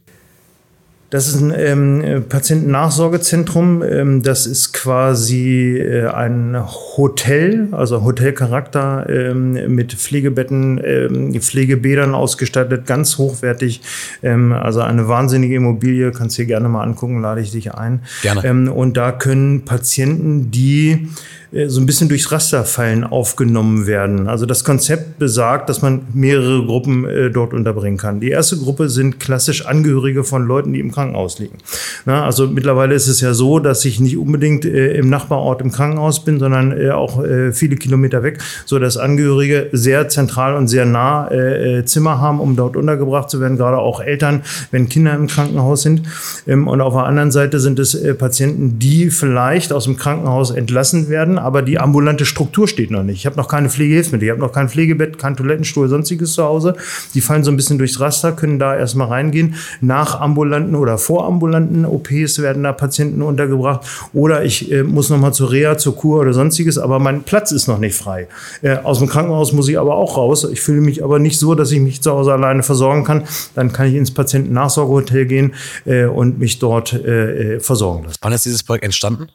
Das ist ein ähm, äh, Patientennachsorgezentrum. Ähm, das ist quasi äh, ein Hotel, also Hotelcharakter ähm, mit Pflegebetten, ähm, Pflegebädern ausgestattet, ganz hochwertig. Ähm, also eine wahnsinnige Immobilie, kannst du dir gerne mal angucken, lade ich dich ein. Gerne. Ähm, und da können Patienten, die äh, so ein bisschen durchs Raster fallen, aufgenommen werden. Also das Konzept besagt, dass man mehrere Gruppen äh, dort unterbringen kann. Die erste Gruppe sind klassisch Angehörige von Leuten, die im Krankenhaus liegen. Na, also mittlerweile ist es ja so, dass ich nicht unbedingt äh, im Nachbarort im Krankenhaus bin, sondern äh, auch äh, viele Kilometer weg, so dass Angehörige sehr zentral und sehr nah äh, äh, Zimmer haben, um dort untergebracht zu werden. Gerade auch Eltern, wenn Kinder im Krankenhaus sind. Ähm, und auf der anderen Seite sind es äh, Patienten, die vielleicht aus dem Krankenhaus entlassen werden, aber die ambulante Struktur steht noch nicht. Ich habe noch keine Pflegehilfsmittel, ich habe noch kein Pflegebett, kein Toilettenstuhl, sonstiges zu Hause. Die fallen so ein bisschen durchs Raster, können da erstmal reingehen. Nach ambulanten oder vorambulanten OPs werden da Patienten untergebracht. Oder ich äh, muss noch mal zur Reha, zur Kur oder sonstiges, aber mein Platz ist noch nicht frei. Äh, aus dem Krankenhaus muss ich aber auch raus. Ich fühle mich aber nicht so, dass ich mich zu Hause alleine versorgen kann. Dann kann ich ins Patientennachsorgehotel gehen äh, und mich dort äh, äh, versorgen lassen. Wann ist dieses Projekt entstanden?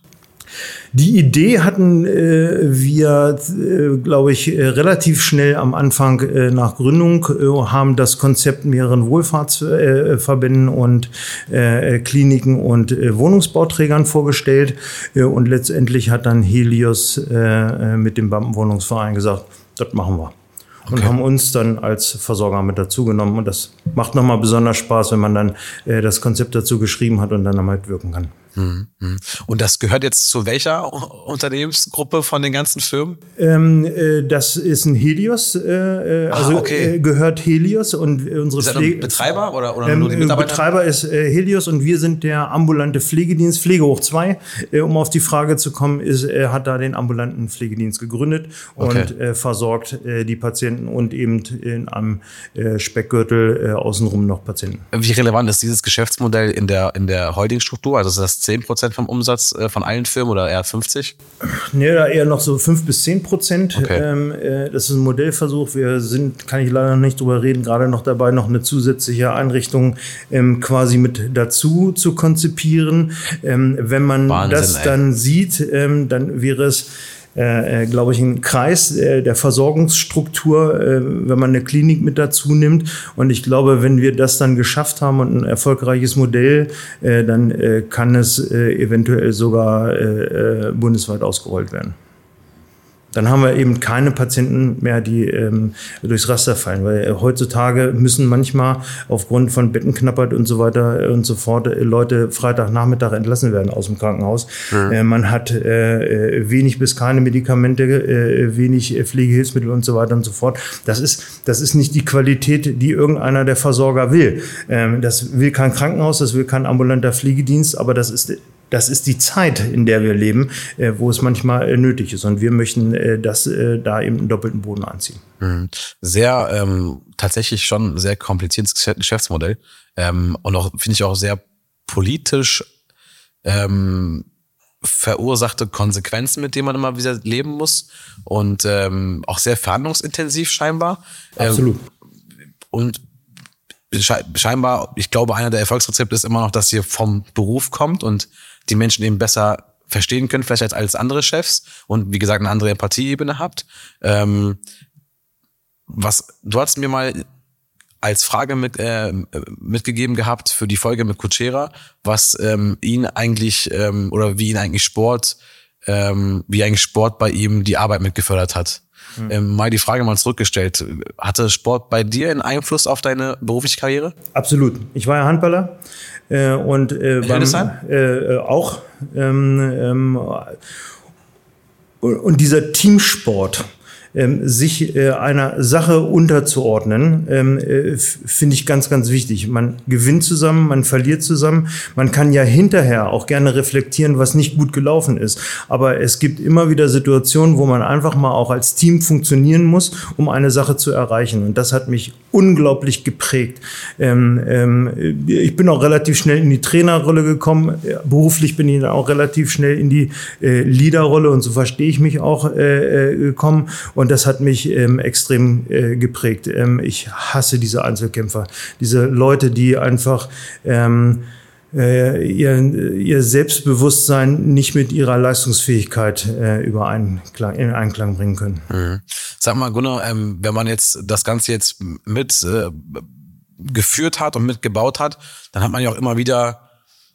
Die Idee hatten äh, wir, äh, glaube ich, äh, relativ schnell am Anfang äh, nach Gründung, äh, haben das Konzept mehreren Wohlfahrtsverbänden Verbänden und äh, Kliniken und Wohnungsbauträgern vorgestellt. Und letztendlich hat dann Helios mit dem Beamtenwohnungsverein gesagt, das machen wir. Und haben uns dann als Versorger mit dazugenommen. Und das macht nochmal besonders Spaß, wenn man dann äh, das Konzept dazu geschrieben hat und dann halt wirken kann. Und das gehört jetzt zu welcher Unternehmensgruppe von den ganzen Firmen? Ähm, äh, das ist ein Helios, äh, äh, also okay. äh, gehört Helios und unsere Ist Pflege. Betreiber oder, oder Ähm, nur die Mitarbeiter? Betreiber ist äh, Helios und wir sind der ambulante Pflegedienst Pflege hoch 2. Äh, um auf die Frage zu kommen, ist, er hat da den ambulanten Pflegedienst gegründet Okay. und versorgt die Patienten und eben in einem Speckgürtel außenrum noch Patienten. Wie relevant ist dieses Geschäftsmodell in der, in der Holdingstruktur? Also ist das 10% vom Umsatz äh, von allen Firmen oder eher 50? Nee, da eher noch so 5 bis 10 Prozent. Okay. Ähm, äh, das ist ein Modellversuch. Wir sind, kann ich leider noch nicht drüber reden, gerade noch dabei, noch eine zusätzliche Einrichtung ähm, quasi mit dazu zu konzipieren. Ähm, wenn man Wahnsinn, das ey. dann sieht, ähm, dann wäre es äh, glaube ich, ein Kreis äh, der Versorgungsstruktur, äh, wenn man eine Klinik mit dazu nimmt. Und ich glaube, wenn wir das dann geschafft haben und ein erfolgreiches Modell, äh, dann äh, kann es äh, eventuell sogar äh, äh, bundesweit ausgerollt werden. Dann haben wir eben keine Patienten mehr, die ähm, durchs Raster fallen, weil äh, heutzutage müssen manchmal aufgrund von Bettenknappheit und so weiter und so fort äh, Leute Freitagnachmittag entlassen werden aus dem Krankenhaus. Mhm. Äh, man hat äh, äh, wenig bis keine Medikamente, äh, wenig Pflegehilfsmittel und so weiter und so fort. Das ist, das ist nicht die Qualität, die irgendeiner der Versorger will. Ähm, das will kein Krankenhaus, das will kein ambulanter Pflegedienst, aber das ist das ist die Zeit, in der wir leben, äh, wo es manchmal äh, nötig ist. Und wir möchten äh, das äh, da eben einen doppelten Boden anziehen. Mhm. Sehr, ähm, tatsächlich schon sehr kompliziertes Geschäftsmodell. Ähm, und auch, finde ich auch sehr politisch ähm, verursachte Konsequenzen, mit denen man immer wieder leben muss. Und ähm, auch sehr verhandlungsintensiv scheinbar. Ähm, Absolut. Ähm, und scheinbar, ich glaube, einer der Erfolgsrezepte ist immer noch, dass ihr vom Beruf kommt und die Menschen eben besser verstehen können, vielleicht als, als andere Chefs und wie gesagt eine andere Empathieebene habt. Ähm, was du hast mir mal als Frage mit, äh, mitgegeben gehabt für die Folge mit Kutschera, was ähm, ihn eigentlich ähm, oder wie ihn eigentlich Sport, ähm, wie eigentlich Sport bei ihm die Arbeit mitgefördert hat. Mhm. Ähm, mal die Frage mal zurückgestellt. Hatte Sport bei dir einen Einfluss auf deine berufliche Karriere? Absolut. Ich war ja Handballer äh, und äh, beim, äh, auch. Ähm, ähm, und dieser Teamsport, sich äh, einer Sache unterzuordnen, ähm, äh, finde ich ganz, ganz wichtig. Man gewinnt zusammen, man verliert zusammen. Man kann ja hinterher auch gerne reflektieren, was nicht gut gelaufen ist. Aber es gibt immer wieder Situationen, wo man einfach mal auch als Team funktionieren muss, um eine Sache zu erreichen. Und das hat mich unglaublich geprägt. Ähm, ähm, ich bin auch relativ schnell in die Trainerrolle gekommen. Beruflich bin ich dann auch relativ schnell in die äh, Leaderrolle und so verstehe ich mich auch äh, äh gekommen. Und das hat mich ähm, extrem äh, geprägt. Ähm, ich hasse diese Einzelkämpfer, diese Leute, die einfach ähm, äh, ihr, ihr Selbstbewusstsein nicht mit ihrer Leistungsfähigkeit äh, übereinklang, in Einklang bringen können. Mhm. Sag mal, Gunnar, ähm, wenn man jetzt das Ganze jetzt mit äh, geführt hat und mitgebaut hat, dann hat man ja auch immer wieder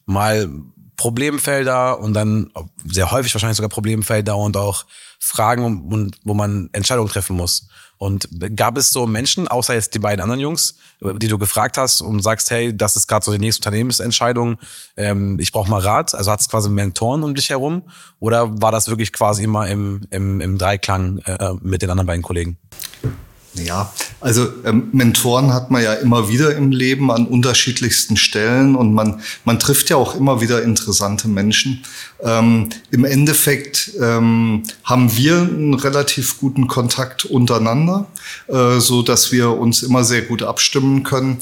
mal Problemfelder und dann sehr häufig wahrscheinlich sogar Problemfelder und auch Fragen, und, wo man Entscheidungen treffen muss. Und gab es so Menschen, außer jetzt die beiden anderen Jungs, die du gefragt hast und sagst, hey, das ist gerade so die nächste Unternehmensentscheidung, ähm, ich brauche mal Rat, also hat es quasi Mentoren um dich herum oder war das wirklich quasi immer im, im, im Dreiklang äh, mit den anderen beiden Kollegen? Ja, also ähm, Mentoren hat man ja immer wieder im Leben an unterschiedlichsten Stellen und man, man trifft ja auch immer wieder interessante Menschen. Ähm, Im Endeffekt ähm, haben wir einen relativ guten Kontakt untereinander, äh, so dass wir uns immer sehr gut abstimmen können.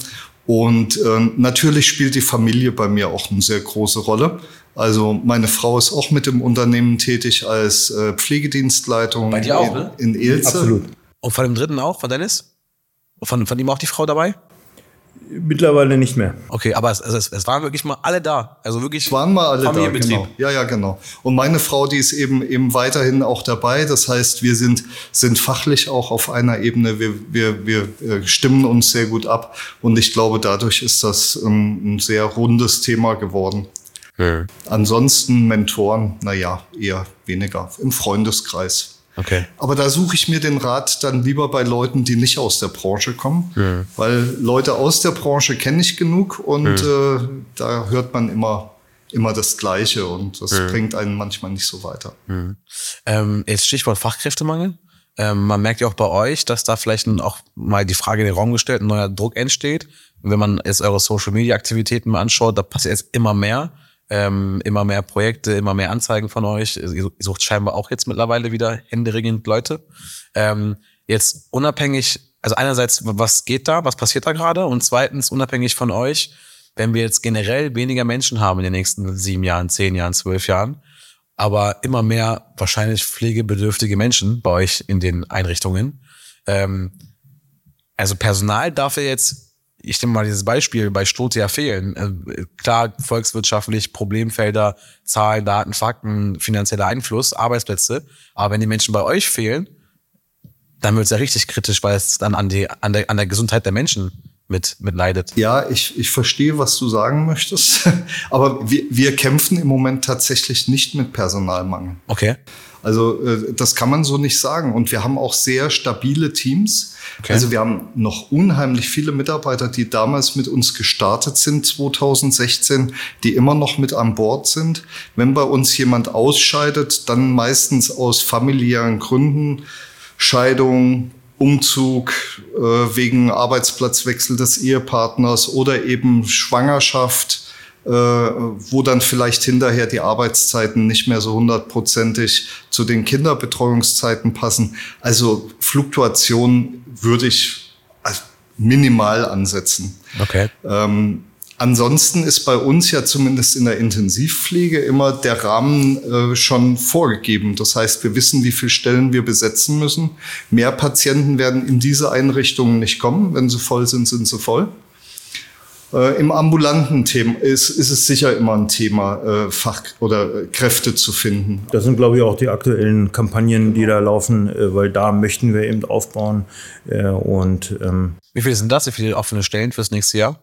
Und äh, natürlich spielt die Familie bei mir auch eine sehr große Rolle. Also meine Frau ist auch mit dem Unternehmen tätig als äh, Pflegedienstleitung bei dir auch, ne? in, in Ilze. Absolut. Und von dem dritten auch, von Dennis? Von, von ihm auch die Frau dabei? Mittlerweile nicht mehr. Okay, aber es, es, es waren wirklich mal alle da. Also wirklich. Es waren mal alle da, genau. Ja, ja, genau. Und meine Frau, die ist eben eben weiterhin auch dabei. Das heißt, wir sind, sind fachlich auch auf einer Ebene. Wir, wir, wir äh, stimmen uns sehr gut ab. Und ich glaube, dadurch ist das ähm, ein sehr rundes Thema geworden. Hm. Ansonsten Mentoren, naja, eher weniger im Freundeskreis. Okay. Aber da suche ich mir den Rat dann lieber bei Leuten, die nicht aus der Branche kommen, ja. weil Leute aus der Branche kenne ich genug und ja. äh, da hört man immer immer das Gleiche und das ja. bringt einen manchmal nicht so weiter. Ähm, jetzt Stichwort Fachkräftemangel. Ähm, man merkt ja auch bei euch, dass da vielleicht auch mal die Frage in den Raum gestellt, ein neuer Druck entsteht. wenn man jetzt eure Social Media Aktivitäten mal anschaut, da passiert jetzt immer mehr ähm, immer mehr Projekte, immer mehr Anzeigen von euch. Ihr sucht scheinbar auch jetzt mittlerweile wieder händeringend Leute. Ähm, jetzt unabhängig, also einerseits, was geht da, was passiert da gerade? Und zweitens, unabhängig von euch, wenn wir jetzt generell weniger Menschen haben in den nächsten sieben Jahren, zehn Jahren, zwölf Jahren, aber immer mehr wahrscheinlich pflegebedürftige Menschen bei euch in den Einrichtungen. Ähm, also Personal darf ja jetzt ich nehme mal dieses Beispiel bei Stotia fehlen. Äh, klar, volkswirtschaftlich, Problemfelder, Zahlen, Daten, Fakten, finanzieller Einfluss, Arbeitsplätze. Aber wenn die Menschen bei euch fehlen, dann wird es ja richtig kritisch, weil es dann an, die, an, der, an der Gesundheit der Menschen mit, mit leidet. Ja, ich, ich verstehe, was du sagen möchtest. Aber wir, wir kämpfen im Moment tatsächlich nicht mit Personalmangel. Okay. Also äh, das kann man so nicht sagen. Und wir haben auch sehr stabile Teams. Okay. Also wir haben noch unheimlich viele Mitarbeiter, die damals mit uns gestartet sind, 2016, die immer noch mit an Bord sind. Wenn bei uns jemand ausscheidet, dann meistens aus familiären Gründen, Scheidung, Umzug äh, wegen Arbeitsplatzwechsel des Ehepartners oder eben Schwangerschaft, wo dann vielleicht hinterher die Arbeitszeiten nicht mehr so hundertprozentig zu den Kinderbetreuungszeiten passen. Also Fluktuation würde ich minimal ansetzen. Okay. Ähm, Ansonsten ist bei uns ja zumindest in der Intensivpflege immer der Rahmen äh, schon vorgegeben. Das heißt, wir wissen, wie viele Stellen wir besetzen müssen. Mehr Patienten werden in diese Einrichtungen nicht kommen. Wenn sie voll sind, sind sie voll. Äh, Im ambulanten Thema ist, ist es sicher immer ein Thema, äh, Fach- oder äh, Kräfte zu finden. Das sind, glaube ich, auch die aktuellen Kampagnen, die da laufen, äh, weil da möchten wir eben aufbauen. Äh, und ähm Wie viele sind das? Wie viele offene Stellen fürs nächste Jahr?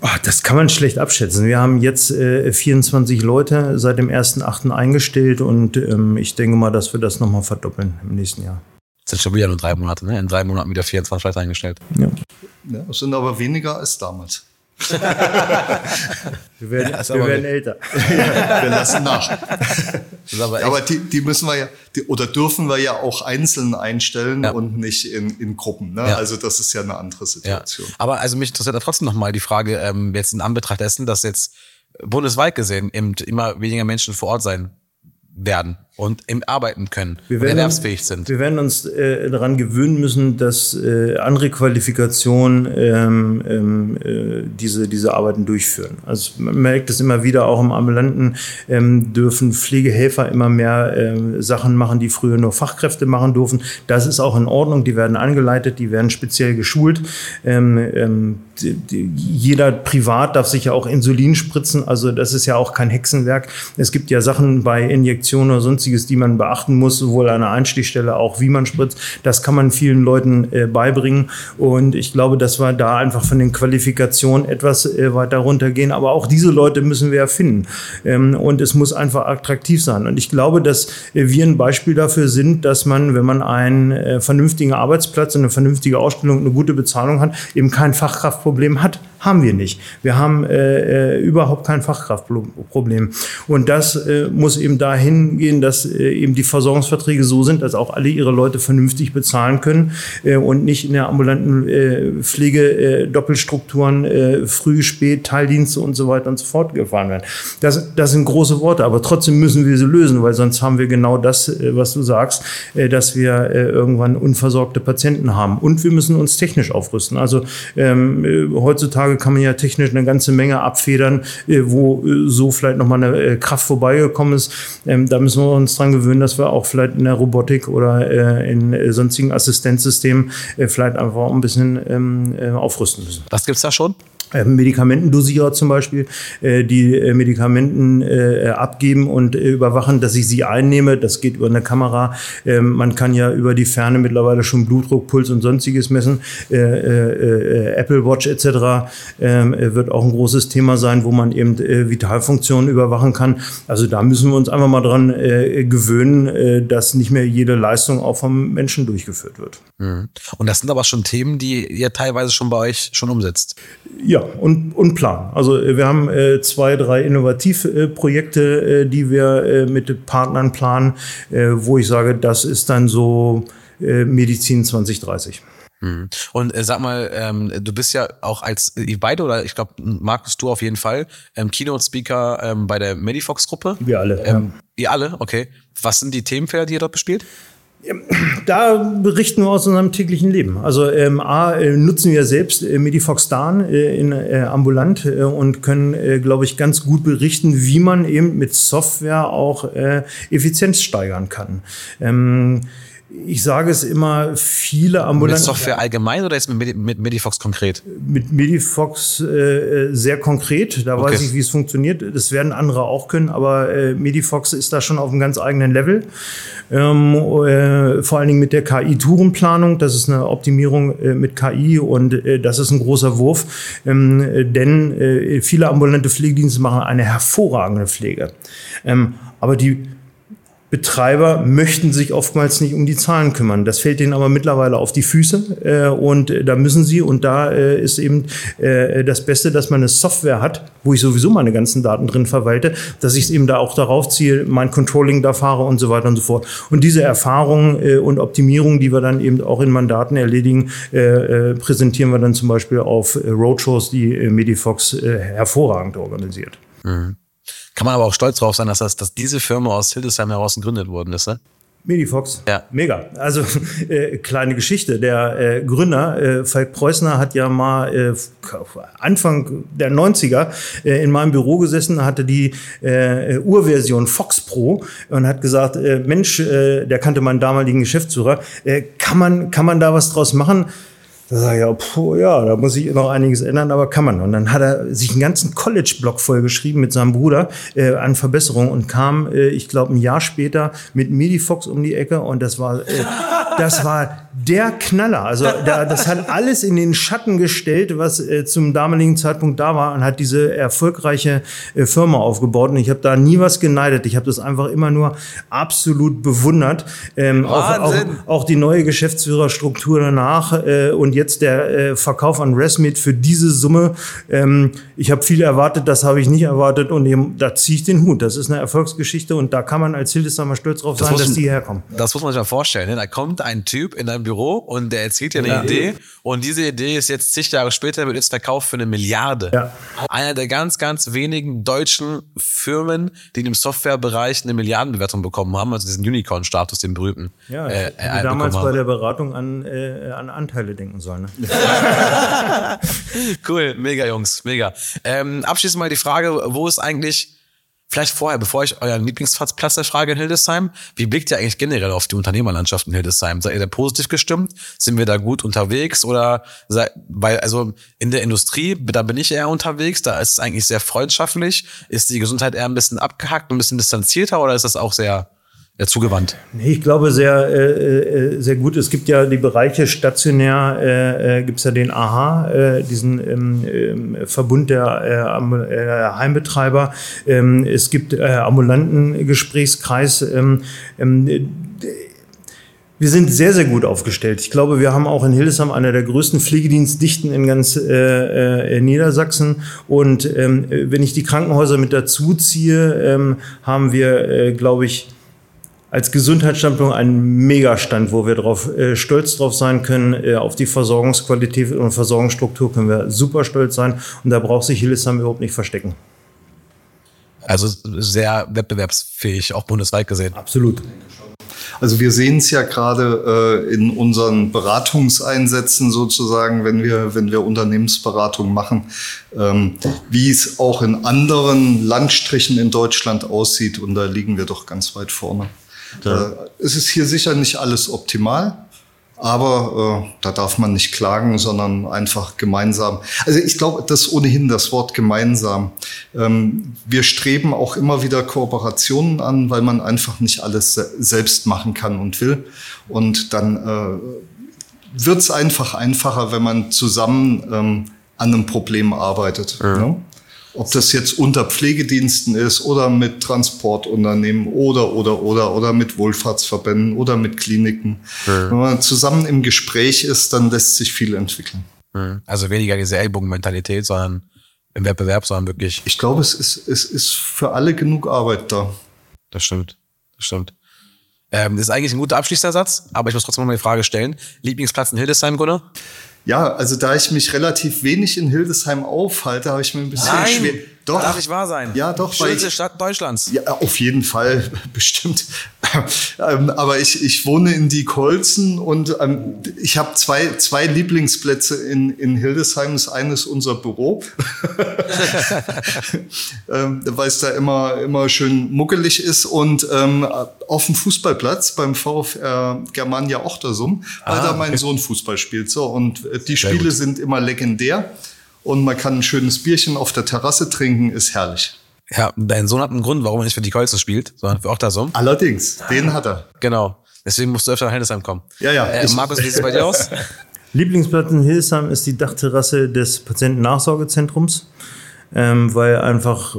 Ach, das kann man schlecht abschätzen. Wir haben jetzt äh, 24 Leute seit dem 1.8. eingestellt und ähm, ich denke mal, dass wir das nochmal verdoppeln im nächsten Jahr. Das sind schon wieder nur drei Monate, ne? In drei Monaten wieder 24 Leute eingestellt. Ja. Ja, das sind aber weniger als damals. Wir werden, Ja, wir werden älter. Wir lassen nach. Aber Aber die, die müssen wir ja, die, oder dürfen wir ja auch einzeln einstellen Ja. und nicht in, in Gruppen. Ne? Ja. Also das ist ja eine andere ja. Situation. Aber also mich interessiert da trotzdem nochmal die Frage, ähm, jetzt in Anbetracht dessen, dass jetzt bundesweit gesehen eben immer weniger Menschen vor Ort sein werden und arbeiten können Wir werden- erwerbsfähig sind. Wir werden uns äh, daran gewöhnen müssen, dass äh, andere Qualifikationen ähm, ähm, äh, diese, diese Arbeiten durchführen. Also man merkt es immer wieder, auch im Ambulanten ähm, dürfen Pflegehelfer immer mehr ähm, Sachen machen, die früher nur Fachkräfte machen durften. Das ist auch in Ordnung, die werden angeleitet, die werden speziell geschult. Ähm, ähm, die, die, jeder privat darf sich ja auch Insulin spritzen, also das ist ja auch kein Hexenwerk. Es gibt ja Sachen bei Injektionen oder sonstiges, die man beachten muss, sowohl an der Einstichstelle auch wie man spritzt. Das kann man vielen Leuten äh, beibringen und ich glaube, dass wir da einfach von den Qualifikationen etwas äh, weiter runtergehen. Aber auch diese Leute müssen wir ja finden ähm, und es muss einfach attraktiv sein. Und ich glaube, dass äh, wir ein Beispiel dafür sind, dass man, wenn man einen äh, vernünftigen Arbeitsplatz eine vernünftige Ausstellung, eine gute Bezahlung hat, eben kein Fachkraftproblem hat. Haben wir nicht. Wir haben äh, äh, überhaupt kein Fachkraftproblem. Und das äh, muss eben dahin gehen, dass äh, eben die Versorgungsverträge so sind, dass auch alle ihre Leute vernünftig bezahlen können äh, und nicht in der ambulanten äh, Pflege Doppelstrukturen, früh, spät, Teildienste und so weiter und so fort gefahren werden. Das, das sind große Worte, aber trotzdem müssen wir sie lösen, weil sonst haben wir genau das, was du sagst, dass wir irgendwann unversorgte Patienten haben. Und wir müssen uns technisch aufrüsten. Also ähm, äh, heutzutage kann man ja technisch eine ganze Menge abfedern, wo so vielleicht nochmal eine Kraft vorbeigekommen ist. Ähm, da müssen wir uns dran gewöhnen, dass wir auch vielleicht in der Robotik oder äh, in äh, sonstigen Assistenzsystemen äh, vielleicht einfach ein bisschen ähm, äh, aufrüsten müssen. Was gibt's da schon? Äh, Medikamentendosierer zum Beispiel, äh, die äh, Medikamenten abgeben und überwachen, dass ich sie einnehme. Das geht über eine Kamera. Ähm, man kann ja über die Ferne mittlerweile schon Blutdruck, Puls und sonstiges messen. Apple Watch etc. Ähm, äh, wird auch ein großes Thema sein, wo man eben Vitalfunktionen überwachen kann. Also da müssen wir uns einfach mal dran gewöhnen, dass nicht mehr jede Leistung auch vom Menschen durchgeführt wird. Und das sind aber schon Themen, die ihr teilweise schon bei euch schon umsetzt. Ja, und, und Plan. Also äh, wir haben äh, zwei, drei Innovativprojekte, äh, die wir äh, mit Partnern planen, äh, wo ich sage, das ist dann so äh, Medizin 2030. Und äh, sag mal, ähm, du bist ja auch als ihr beide oder ich glaube Markus du auf jeden Fall ähm, Keynote Speaker ähm, bei der Medifox Gruppe. Wir alle. Ähm, ihr alle, okay. Was sind die Themenfelder, die ihr dort bespielt? Da berichten wir aus unserem täglichen Leben. Also ähm, A, äh, nutzen wir selbst äh, Medifox Dan äh, in, äh, ambulant äh, und können, äh, glaube ich, ganz gut berichten, wie man eben mit Software auch äh, Effizienz steigern kann. Ähm, ich sage es immer, viele ambulante... Mit Software allgemein oder jetzt mit, mit Medifox konkret? Mit Medifox äh, sehr konkret, da okay. weiß ich, wie es funktioniert. Das werden andere auch können, aber äh, Medifox ist da schon auf einem ganz eigenen Level. Ähm, äh, vor allen Dingen mit der KI-Tourenplanung, das ist eine Optimierung äh, mit KI und äh, das ist ein großer Wurf, ähm, denn äh, viele ambulante Pflegedienste machen eine hervorragende Pflege. Ähm, aber die Betreiber möchten sich oftmals nicht um die Zahlen kümmern. Das fällt ihnen aber mittlerweile auf die Füße äh, und äh, da müssen sie und da äh, ist eben äh, das Beste, dass man eine Software hat, wo ich sowieso meine ganzen Daten drin verwalte, dass ich es eben da auch darauf ziehe, mein Controlling da fahre und so weiter und so fort. Und diese Erfahrungen äh, und Optimierungen, die wir dann eben auch in Mandaten erledigen, äh, äh, präsentieren wir dann zum Beispiel auf äh, Roadshows, die äh, Medifox äh, hervorragend organisiert. Mhm. Kann man aber auch stolz drauf sein, dass, das, dass diese Firma aus Hildesheim heraus gegründet worden ist, ne? Medifox. Ja. Mega. Also äh, kleine Geschichte. Der äh, Gründer, äh, Falk Preußner, hat ja mal äh, Anfang der 90er äh, in meinem Büro gesessen, hatte die äh, Urversion Fox Pro und hat gesagt, äh, Mensch, äh, der kannte meinen damaligen Geschäftsführer, äh, kann, man, kann man da was draus machen? Da sage ich, ja, puh, ja, da muss ich noch einiges ändern, aber kann man. Und dann hat er sich einen ganzen College-Blog vollgeschrieben mit seinem Bruder äh, an Verbesserungen und kam, äh, ich glaube, ein Jahr später mit Medifox um die Ecke und das war, äh, das war der Knaller. Also da, das hat alles in den Schatten gestellt, was äh, zum damaligen Zeitpunkt da war und hat diese erfolgreiche äh, Firma aufgebaut. Und ich habe da nie was geneidet. Ich habe das einfach immer nur absolut bewundert. Ähm, auch, auch, auch die neue Geschäftsführerstruktur danach äh, und jetzt der äh, Verkauf an Resmit für diese Summe. Ähm, ich habe viel erwartet, das habe ich nicht erwartet und eben, da ziehe ich den Hut. Das ist eine Erfolgsgeschichte und da kann man als Hildesheimer stolz drauf sein, dass die herkommen. Das muss man sich mal vorstellen. Ne? Da kommt ein Typ in dein Büro und der erzählt dir eine ja. Idee und diese Idee ist jetzt zig Jahre später wird jetzt verkauft für eine Milliarde. Ja. Einer der ganz, ganz wenigen deutschen Firmen, die im Softwarebereich eine Milliardenbewertung bekommen haben, also diesen Unicorn-Status, den berühmten. Ja, äh, äh, damals bei der Beratung an, äh, an Anteile denken sollen. Ne? cool, mega Jungs, mega. Ähm, abschließend mal die Frage, wo ist eigentlich Vielleicht vorher, bevor ich euren Lieblingsplatz der Frage in Hildesheim, wie blickt ihr eigentlich generell auf die Unternehmerlandschaft in Hildesheim? Seid ihr da positiv gestimmt? Sind wir da gut unterwegs? Oder sei, weil, also in der Industrie, da bin ich eher unterwegs, da ist es eigentlich sehr freundschaftlich. Ist die Gesundheit eher ein bisschen abgehackt, ein bisschen distanzierter oder ist das auch sehr äh, zugewandt? Ich glaube sehr, äh, äh, sehr gut. Es gibt ja die Bereiche stationär, äh, äh, gibt es ja den AHA, äh, diesen ähm, äh, Verbund der äh, Heimbetreiber. Ähm, es gibt äh, ambulanten Gesprächskreis. Ähm, ähm, wir sind sehr, sehr gut aufgestellt. Ich glaube, wir haben auch in Hildesheim einer der größten Pflegedienstdichten in ganz äh, äh, Niedersachsen. Und ähm, wenn ich die Krankenhäuser mit dazu ziehe, ähm, haben wir, äh, glaube ich, als Gesundheitsstandpunkt ein Megastand, wo wir drauf, äh, stolz drauf sein können. Äh, auf die Versorgungsqualität und Versorgungsstruktur können wir super stolz sein. Und da braucht sich Hillesheim überhaupt nicht verstecken. Also sehr wettbewerbsfähig, auch bundesweit gesehen. Absolut. Also wir sehen es ja gerade äh, in unseren Beratungseinsätzen sozusagen, wenn wir, wenn wir Unternehmensberatung machen, ähm, wie es auch in anderen Landstrichen in Deutschland aussieht. Und da liegen wir doch ganz weit vorne. Ja. Äh, es ist hier sicher nicht alles optimal, aber äh, da darf man nicht klagen, sondern einfach gemeinsam. Also ich glaube, das ohnehin das Wort gemeinsam. Ähm, wir streben auch immer wieder Kooperationen an, weil man einfach nicht alles selbst machen kann und will. Und dann äh, wird es einfach einfacher, wenn man zusammen ähm, an einem Problem arbeitet. Ja. Ne? Ob das jetzt unter Pflegediensten ist oder mit Transportunternehmen oder, oder, oder, oder mit Wohlfahrtsverbänden oder mit Kliniken. Mhm. Wenn man zusammen im Gespräch ist, dann lässt sich viel entwickeln. Mhm. Also weniger diese Ellbogenmentalität, sondern im Wettbewerb, sondern wirklich. Ich glaube, es ist, es ist für alle genug Arbeit da. Das stimmt. Das stimmt. Ähm, das ist eigentlich ein guter Abschließersatz, aber ich muss trotzdem noch mal die Frage stellen. Lieblingsplatz in Hildesheim, Gunnar? Ja, also da ich mich relativ wenig in Hildesheim aufhalte, habe ich mir ein bisschen Nein, schwer. Doch. Darf ich wahr sein? Ja, doch. Schönste ich, Stadt Deutschlands. Ja, auf jeden Fall, bestimmt. Ähm, aber ich, ich wohne in die Kolzen und ähm, ich habe zwei, zwei Lieblingsplätze in, in Hildesheim. Das eine ist unser Büro, ähm, weil es da immer, immer schön muckelig ist. Und ähm, auf dem Fußballplatz beim VfR Germania Ochtersum, weil ah, da mein Sohn Fußball spielt. So, und äh, die Spiele sind immer legendär und man kann ein schönes Bierchen auf der Terrasse trinken, ist herrlich. Ja, dein Sohn hat einen Grund, warum er nicht für die Kolze spielt, sondern für Ochtersum. Allerdings, den hat er. Genau. Deswegen musst du öfter nach Hildesheim kommen. Ja, ja. Äh, Markus, wie sieht es bei dir aus? Lieblingsplatz in Hildesheim ist die Dachterrasse des Patientennachsorgezentrums, ähm, weil einfach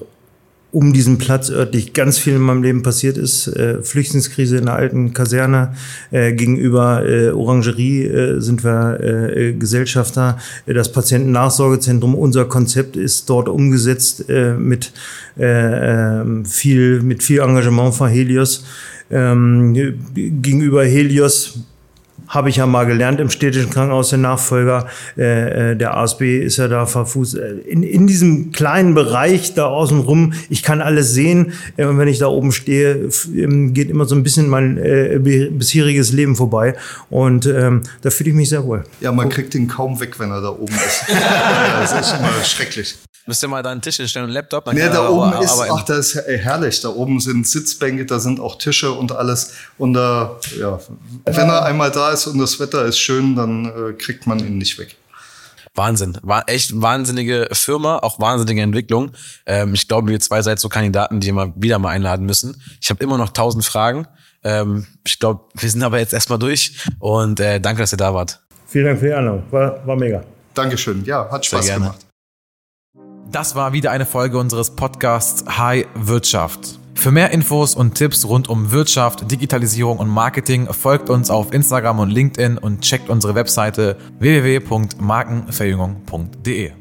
um diesen Platz örtlich ganz viel in meinem Leben passiert ist. Äh, Flüchtlingskrise in der alten Kaserne, äh, gegenüber äh, Orangerie äh, sind wir äh, Gesellschafter. Das Patientennachsorgezentrum, unser Konzept ist dort umgesetzt äh, mit, äh, ähm, viel, mit viel Engagement von Helios. Ähm, gegenüber Helios habe ich ja mal gelernt im städtischen Krankenhaus, der Nachfolger äh, äh der ASB ist ja da verfußt. Äh, in, in diesem kleinen Bereich da außen rum, ich kann alles sehen. Äh, wenn ich da oben stehe, ähm, geht immer so ein bisschen mein äh, bisheriges Leben vorbei. Und ähm, da fühle ich mich sehr wohl. Ja, man kriegt ihn kaum weg, wenn er da oben ist. das ist immer schrecklich. Müsst ihr mal da einen Tisch hinstellen und Laptop? Dann nee, da oben ist, ach, das ist herrlich. Da oben sind Sitzbänke, da sind auch Tische und alles. Und da, ja, wenn er einmal da ist und das Wetter ist schön, dann äh, kriegt man ihn nicht weg. Wahnsinn. War echt wahnsinnige Firma, auch wahnsinnige Entwicklung. Ähm, ich glaube, wir zwei seid so Kandidaten, die wir wieder mal einladen müssen. Ich habe immer noch tausend Fragen. Ähm, ich glaube, wir sind aber jetzt erstmal durch und äh, danke, dass ihr da wart. Vielen Dank für die Einladung. War, war mega. Dankeschön. Ja, hat Spaß gemacht. Das war wieder eine Folge unseres Podcasts High Wirtschaft. Für mehr Infos und Tipps rund um Wirtschaft, Digitalisierung und Marketing folgt uns auf Instagram und LinkedIn und checkt unsere Webseite www.markenverjüngung.de.